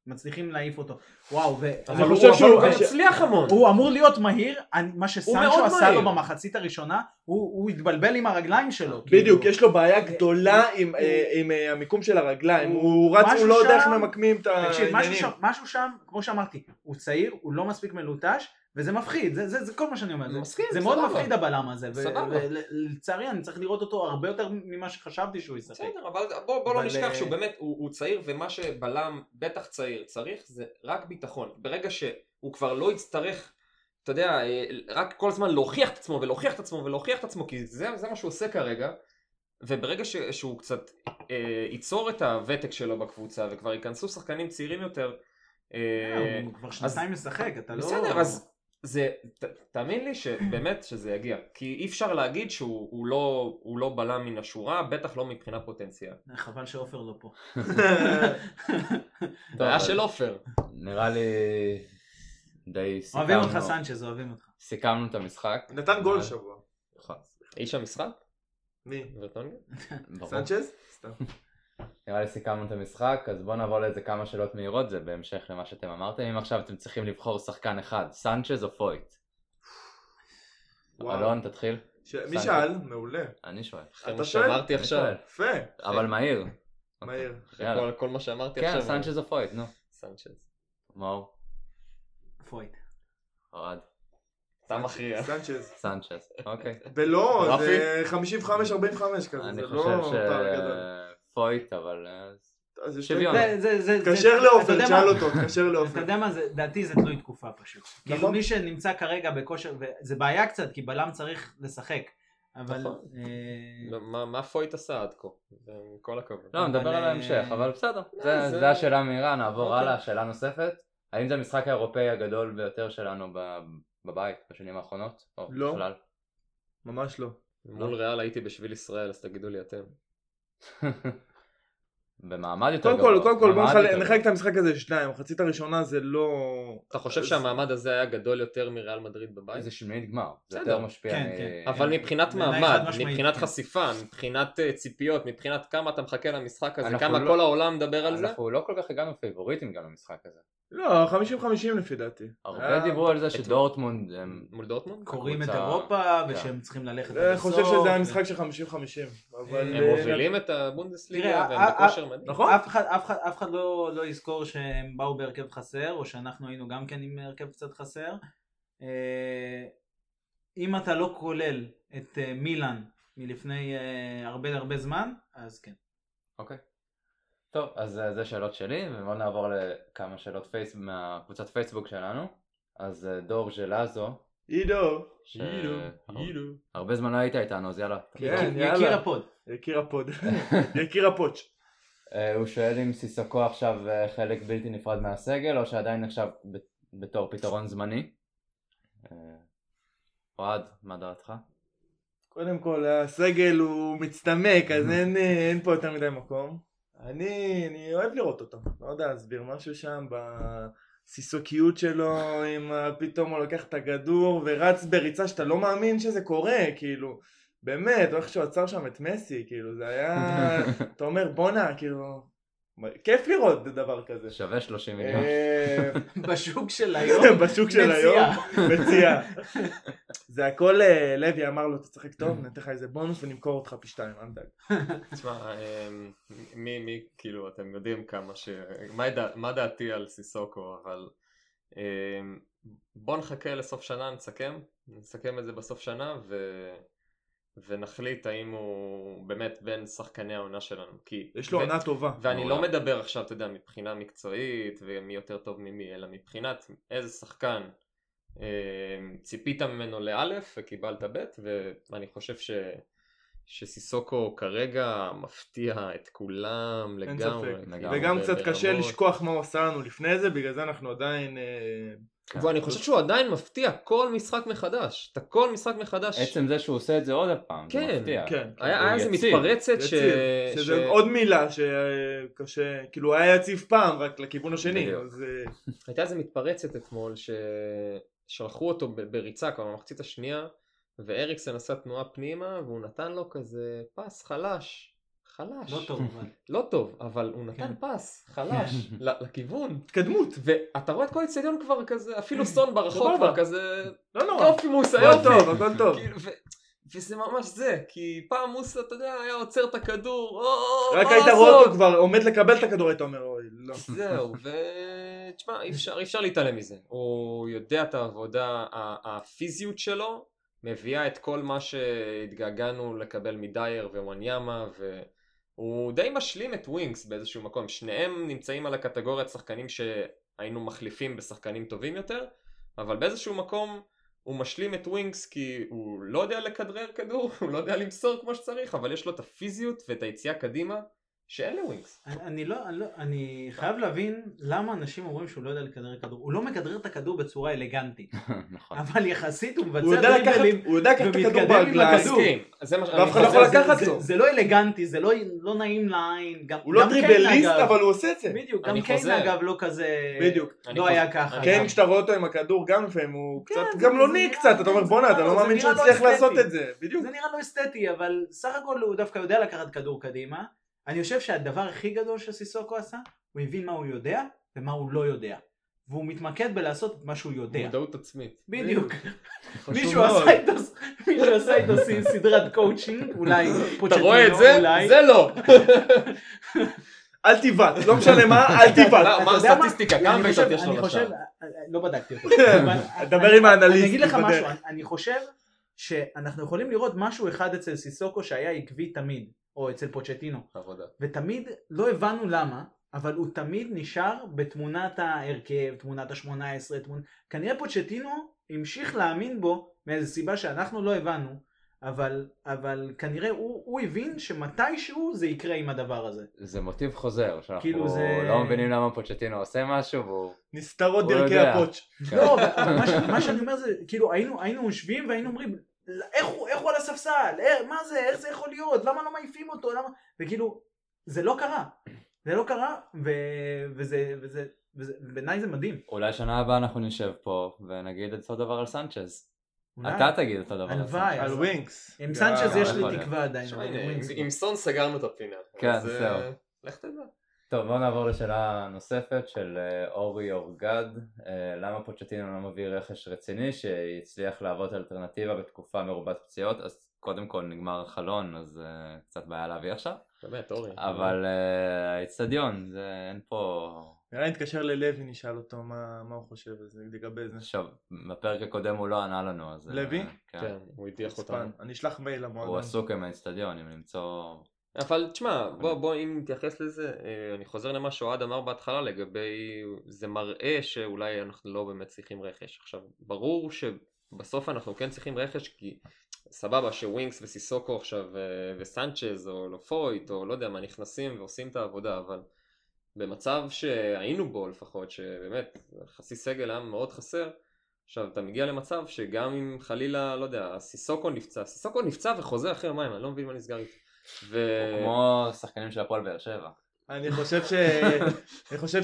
מצליחים להעיף אותו, וואו, ו... אבל חושב שהוא- הוא גם הצליח המון. הוא אמור להיות מהיר, אני- מה שסנצ'ו עשה. לו במחצית הראשונה, הוא הוא התבלבל עם הרגליים שלו. בדיוק, כאילו. יש לו בעיה גדולה עם, אה, עם אה, המיקום של הרגליים, הוא- רץ, הוא לא יודע איך ממקמים את תקשיב, העניינים. שם, משהו שם, כמו שאמרתי, הוא צעיר, הוא לא מספיק מלוטש, וזה מפחיד, זה, זה, זה כל מה שאני אומר. זה- מסכים, זה מאוד. מפחיד הבלם הזה. ולצערי אני צריך לראות אותו הרבה יותר ממה שחשבתי שהוא ישחק. בסדר, אבל בוא, בוא לא אבל, נשכח אה, שהוא באמת, הוא, הוא צעיר, ומה שבלם, בטח צעיר, צריך זה רק ביטחון. ברגע שהוא כבר לא יצטרך, אתה יודע, אה, רק כל הזמן להוכיח את עצמו, ולהוכיח את עצמו, ולהוכיח את עצמו, כי זה, זה מה שהוא עושה כרגע, וברגע ש, שהוא קצת אה, ייצור את הוותק שלו בקבוצה, וכבר ייכנסו שחקנים צעירים יותר, אה, הוא כבר שנתיים משחק, אתה לא... בסדר, אז זה, ת, תאמין לי שבאמת שזה יגיע. כי אי אפשר להגיד שהוא הוא לא, הוא לא בלם מן השורה, בטח לא מבחינת פוטנציאל. חבל שעופר לא פה. בעיה של עופר. נראה לי די אוהבים אותך סיכמנו, סנצ'ז, אוהבים אותך. סיכמנו את המשחק. נתן גול שבוע. נכון. איש המשחק? מי? ורטונגה? ברור. סנצ'ז? סתם. נראה לי סיכמנו את המשחק, אז בואו נעבור לאיזה כמה שאלות מהירות, זה בהמשך למה שאתם אמרתם. אם עכשיו אתם צריכים לבחור שחקן אחד, סנצ'ז או פויט? וואו. אלון, תתחיל. ש- מי. שאל? מעולה. אני שואל. אחרי אתה מה שואל? שאמרתי אני עכשיו. שואל. יפה. אבל מהיר. מהיר. אחרי יאללה. כל- כל מה שאמרתי כן, עכשיו. סנצ'ז או פויט, נו. סנצ'ז. מאור, פויט. אוהד, אתה מכריע. סנצ'ז. סנצ'ז, אוקיי. ולא, רפי? זה 55-45 כזה, זה לא פער גדול. שפויט, אבל... אה, אז שוויון. לי- זה- זה- זה- תתקשר זה- אתה יודע תשאל מה? אותו, תתקשר אתה לעופר. יודע מה, זה- לדעתי זה תלוי תקופה פשוט. כאילו נכון. מי שנמצא כרגע בכושר, וזה בעיה קצת, כי בלם צריך לשחק. אבל... נכון. אה, לא, מה- מה פויט עשה עד כה? עם כל הכבוד. לא, נדבר על אה, ההמשך, אבל בסדר. זה- זה- זה השאלה מהירה, נעבור אוקיי. הלאה. שאלה נוספת. האם זה המשחק האירופאי הגדול ביותר שלנו ב- בבית בשנים האחרונות? לא. ממש לא. מול ריאל הייתי בשביל ישראל, אז תגידו לי אתם. במעמד יותר קודם כל, גבוה. קודם כל בוא מעמד נחלק- את המשחק הזה לשניים, המחצית הראשונה זה לא... אתה חושב אז- שהמעמד הזה היה גדול יותר מריאל מדריד. בבית? זה שמינית גמר. זה. יותר משפיע. כן, כן. אבל מבחינת בעיניי מעמד, מבחינת כן. חשיפה, מבחינת אה, ציפיות, מבחינת כמה אתה מחכה למשחק הזה, אנחנו כמה לא- כל העולם מדבר על זה, אנחנו לא כל כך הגענו פייבוריטים גם למשחק הזה. לא, 50-50 לפי דעתי. הרבה דיברו על זה שדורטמונד הם... מול דורטמונד? קוראים את אירופה, כן. ושהם צריכים ללכת אני חושב שזה היה משחק של 50-50. אבל... הם אה, מובילים את הבונדסליגה והם אה, בכושר מדהים. נכון? אף אחד, אף אחד, אף אחד לא, לא יזכור שהם באו בהרכב חסר, או שאנחנו היינו גם כן עם הרכב קצת חסר. אה, אם אתה לא כולל את אה, מילאן מלפני אה, הרבה הרבה זמן, אז כן. אוקיי. טוב, אז אה, זה שאלות שלי, ובואו נעבור לכמה שאלות פייס... מהקבוצת פייסבוק שלנו. אז אה, דור ז'לאזו, עידו, ש- עידו, עידו. הרבה זמן לא היית איתנו, אז יאללה. כן, יקיר- יאללה. יקיר הפוד. יקיר הפוד. יקיר הפוץ'. אה, הוא שואל אם סיסוקו עכשיו אה, חלק בלתי נפרד מהסגל, או שעדיין נחשב ב- בתור פתרון זמני. אה, אוהד, מה דעתך? קודם כל הסגל הוא מצטמק אז אין, אה, אין פה יותר מדי מקום. אני, אני אוהב לראות אותו, לא יודע להסביר משהו שם בסיסוקיות שלו, עם ה- פתאום הוא לוקח את הכדור ורץ בריצה שאתה לא מאמין שזה קורה, כאילו, באמת, או איך שהוא עצר שם את מסי, כאילו, זה היה, אתה אומר בואנה, כאילו, כיף לראות דבר כזה. שווה 30 מיליון. אה, בשוק של היום, בשוק של מציע. היום, מציע. זה הכל אה, לוי אמר לו, אתה צחק טוב, ניתן לך איזה בונוס ונמכור אותך פי שתיים, אל תדאג. תשמע, אמ, מי, מי, כאילו, אתם יודעים כמה ש... מה דעתי על סיסוקו, אבל אמ, בוא נחכה לסוף שנה, נסכם, נסכם את זה בסוף שנה ו... ונחליט האם הוא באמת בין שחקני העונה שלנו. כי... יש לו ו- עונה טובה. ואני לא. מדבר עכשיו, אתה יודע, מבחינה מקצועית ומי יותר טוב ממי, אלא מבחינת איזה שחקן אה, ציפית ממנו לאלף וקיבלת בית, ואני חושב ש... שסיסוקו כרגע מפתיע את כולם אין לגמרי. ספק. לגמרי. וגם קצת קשה ברמות. לשכוח מה הוא עשה לנו לפני זה, בגלל זה אנחנו עדיין... אה, ואני חושב שהוא עדיין מפתיע כל משחק מחדש. אתה כל משחק מחדש. עצם זה שהוא עושה את זה עוד פעם, זה כן, מפתיע. כן. היה הוא היה איזה. מתפרצת ש... שזה ש- עוד מילה שקשה, כאילו היה יציב פעם, רק לכיוון השני. אז אה, הייתה איזה מתפרצת אתמול ששלחו אותו בריצה כבר במחצית השנייה ואריקסן עשה תנועה פנימה והוא נתן לו כזה פס חלש. חלש. לא טוב אבל. לא טוב, אבל הוא נתן כן. פס חלש לכיוון. התקדמות. ואתה רואה את כל האצטדיון כבר כזה, אפילו סון ברחוב. כבר כזה, לא נורא. יופי מוסה הכל יופי. טוב, הכל טוב. כאילו, ו- וזה ממש זה, כי פעם מוסה, אתה יודע, היה עוצר את הכדור, או, רק היית רואה אותו? כבר עומד לקבל את הכדור, היית אומר אוי, לא. זהו, ותשמע, אי אפשר, אי אפשר להתעלם מזה. הוא יודע את העבודה, הפיזיות שלו מביאה את כל מה שהתגעגענו לקבל מדייר ווואניאמה, והוא די משלים את ווינקס באיזשהו מקום. שניהם נמצאים על הקטגוריית שחקנים שהיינו מחליפים בשחקנים טובים יותר, אבל באיזשהו מקום הוא משלים את ווינקס כי הוא לא יודע לכדרר כדור, הוא לא יודע למסור כמו שצריך, אבל יש לו את הפיזיות ואת היציאה קדימה שאין לווינקס. אני- אני לא, אני לא, אני חייב להבין למה אנשים אומרים שהוא לא יודע לכדרר כדור. הוא לא מכדרר את הכדור בצורה אלגנטית, נכון. אבל יחסית הוא מבצע דריבלים. הוא יודע לקחת את הכדור ברגליים. ואף אחד לא יכול זה- לקחת זה- לו. זה לא אלגנטי, זה לא לא נעים לעין. גם- הוא לא גם קיין, טריבליסט אגב. אבל הוא עושה את זה. בדיוק, גם קיין חוזר. אגב לא כזה... בדיוק. לא. היה ככה. אני כן, כשאתה רואה אותו עם הכדור גם לפעמים הוא כן, קצת גמלוני זה קצת, אתה אומר בואנה אתה לא מאמין שהוא לא הצליח לעשות. את זה. בדיוק. זה נראה לא אסתטי, אבל סך הכל הוא דווקא יודע לקחת כדור קדימה. אני חושב שהדבר הכי גדול שסיסוקו עשה, הוא הבין מה הוא יודע ומה הוא לא יודע. והוא מתמקד בלעשות את מה שהוא יודע. מודעות עצמית. בדיוק. מישהו. עשה איתו מישהו עשה איתו ס- סדרת קואוצ'ינג, אולי אתה רואה את זה? זה לא. אל תבעט, לא משנה מה, אל תבעט. מה- הסטטיסטיקה? כמה בעיטות יש לו לשער? לא בדקתי אותו. דבר עם האנליסט, אני אגיד לך. משהו, אני חושב שאנחנו יכולים לראות משהו אחד אצל סיסוקו שהיה עקבי תמיד, או אצל פוצ'טינו, עבודה. ותמיד לא הבנו למה, אבל הוא תמיד נשאר בתמונת ההרכב, תמונת השמונה עשרה, תמונ... כנראה פוצ'טינו המשיך להאמין בו מאיזו סיבה שאנחנו לא הבנו, אבל, אבל כנראה הוא, הוא הבין שמתישהו זה יקרה עם הדבר הזה. זה מוטיב חוזר, שאנחנו כאילו זה- לא מבינים למה פוצ'טינו עושה משהו, והוא... נסתרות דרכי. כן. לא, אבל מה, ש, מה שאני אומר זה, כאילו היינו, היינו יושבים והיינו אומרים, איך הוא, איך הוא על הספסל? איך, מה זה? איך זה יכול להיות? למה לא מעיפים אותו? למה? וכאילו, זה לא קרה. זה לא קרה, ו, וזה, וזה, וזה, בעיניי זה מדהים. אולי שנה הבאה אנחנו נשב פה ונגיד את אותו דבר על סנצ'ז. אולי. אתה תגיד אותו דבר על הלוואי. סנצ'ז. על ווינקס. עם סנצ'ז יש לי. תקווה עדיין. עם לא. סון סגרנו את הפינה. כן, אז, אה, זהו. לך תדע. טוב בוא נעבור לשאלה נוספת של אה, אורי אורגד אה, למה פוצ'טינו לא מביא רכש רציני שיצליח להוות אלטרנטיבה בתקופה מרובת פציעות אז קודם כל נגמר החלון אז אה, קצת בעיה להביא עכשיו באמת, אורי. אבל אה, האיצטדיון זה אין פה נראה לי נתקשר ללוי נשאל אותו מה מה הוא חושב על זה לגבי זה. עכשיו בפרק הקודם הוא לא ענה לנו אז לוי? כן. כן, הוא הדיח. אותנו. אני אשלח מייל הוא למועדון. עסוק עם האיצטדיון אם למצוא אבל תשמע, בוא, בוא אם נתייחס לזה, אה, אני חוזר למה שאוהד אמר בהתחלה לגבי, זה מראה שאולי אנחנו לא באמת צריכים רכש. עכשיו, ברור שבסוף אנחנו כן צריכים רכש כי סבבה שווינקס וסיסוקו עכשיו אה, וסנצ'ז או לופויט או לא יודע מה נכנסים ועושים את העבודה, אבל במצב שהיינו בו לפחות, שבאמת חצי סגל היה מאוד חסר, עכשיו אתה מגיע למצב שגם אם חלילה, לא יודע, סיסוקו נפצע, סיסוקו נפצע וחוזר אחרי יומיים, אני לא מבין מה נסגר איתו. ו... כמו שחקנים של הפועל באר שבע אני חושב ש... אני חושב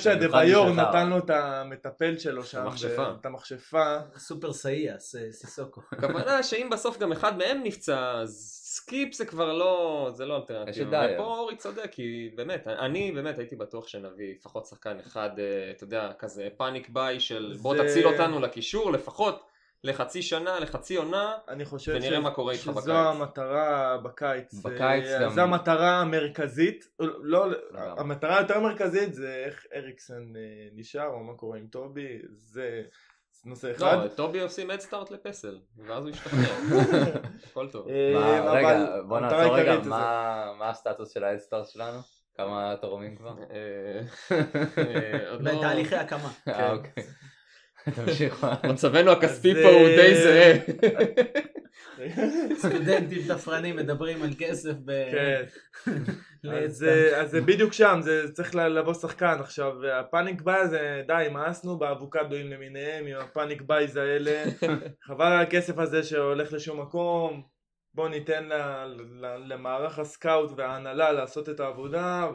משחר. נתן לו את המטפל שלו שם. המכשפה. את המכשפה. סופר סאיאס, אה, סיסוקו. הכוונה שאם בסוף גם אחד מהם נפצע, אז סקיפ זה כבר לא, זה לא יש את אלטרנטיבה. דייר. ופה אורי צודק, כי באמת, אני באמת הייתי בטוח שנביא לפחות שחקן אחד, אה, אתה יודע, כזה panic buy של בוא תציל אותנו לקישור, לפחות לחצי שנה, לחצי עונה, אני חושב ונראה ש- מה קורה איתך שזו בקיץ. המטרה בקיץ. בקיץ אה, גם- זו המטרה המרכזית. לא, לגמרי. המטרה היותר מרכזית זה איך אריקסן אה, נשאר, או מה קורה עם טובי, זה נושא אחד. לא, טובי עושים אדסטארט לפסל, ואז הוא ישתכנע. הכל טוב. אה, מה, אבל רגע, בוא נעצור רגע, מה מה הסטטוס של האדסטארט שלנו? כמה תורמים כבר? אה, אה, עוד לא- בתהליכי הקמה. אה, אוקיי. תמשיך. מצבנו הכספי פה הוא אה, די זהה. סטודנטים תפרנים מדברים על כסף ב... כן. ל- אז, אה, אז זה בדיוק שם, זה צריך לבוא שחקן עכשיו, ה panic buy הזה, די, מאסנו באבוקדואים למיניהם עם ה panic buys האלה, חבל על הכסף הזה שהולך לשום מקום, בוא ניתן ל, ל, למערך ה scout וההנהלה לעשות את העבודה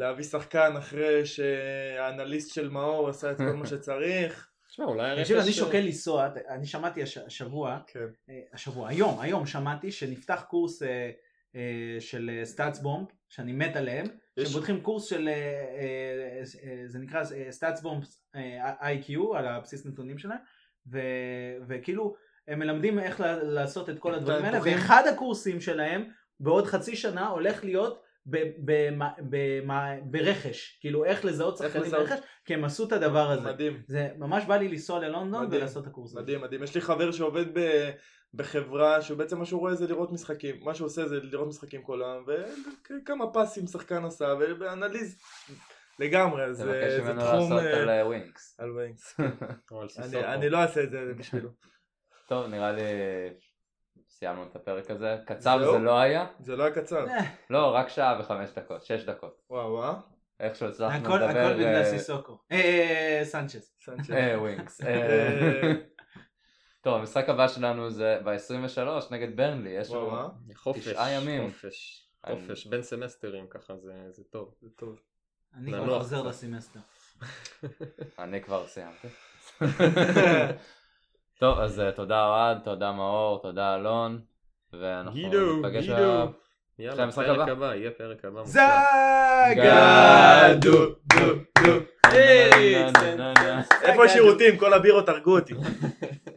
ולהביא שחקן אחרי שהאנליסט של מאור עשה את כל מה שצריך. תשמע, אולי הרכש... אני שוקל לנסוע, אני שמעתי הש- השבוע, כן. אה, השבוע, היום, היום שמעתי שנפתח קורס אה, אה, של סטאצ בומב, שאני מת עליהם, יש- שהם פותחים קורס של, זה נקרא סטאצ בומב איי-קיו, על הבסיס נתונים שלהם, ו- וכאילו הם מלמדים איך לעשות את כל הדברים האלה, ואחד הקורסים שלהם בעוד חצי שנה הולך להיות ברכש, כאילו איך לזהות איך שחקנים לזהות. ברכש, כי הם עשו את הדבר הזה. מדהים. זה ממש בא לי לנסוע ללונדון מדהים, ולעשות את הקורס הזה. מדהים, מדהים. יש לי חבר שעובד ב... בחברה שבעצם מה שהוא רואה זה לראות משחקים, מה שהוא עושה זה לראות משחקים כל היום, וכמה פסים שחקן עשה, ו analyze לגמרי, זה, תבקש זה ממנו תחום... לעשות אה, על אה, ווינקס. על ווינקס. או על אני, סיסוקו. אני לא אעשה את זה בשבילו. טוב, נראה לי סיימנו את הפרק הזה. קצר זהו? זה לא היה? זה לא היה קצר. אה, לא, רק שעה וחמש דקות, שש דקות. וואו וואו. איכשהו הצלחנו הכל לדבר... הכל בגלל אה, סיסוקו. אה, סנצ'ס. אה, ווינקס. אה, אה, טוב, המשחק הבא שלנו זה ב-23 נגד ברנלי, יש לנו... תשעה ימים. חופש, חופש, בין סמסטרים ככה זה זה טוב. זה טוב. אני כבר חוזר. לסמסטר. אני כבר סיימתי. טוב, אז אה, תודה אוהד, תודה מאור, תודה אלון, ואנחנו גידו, ניפגש אחרי יאללה, פרק הבא. הבא, יהיה פרק הבא. זגדו. דו, דו. איפה השירותים? כל הבירות הרגו אותי.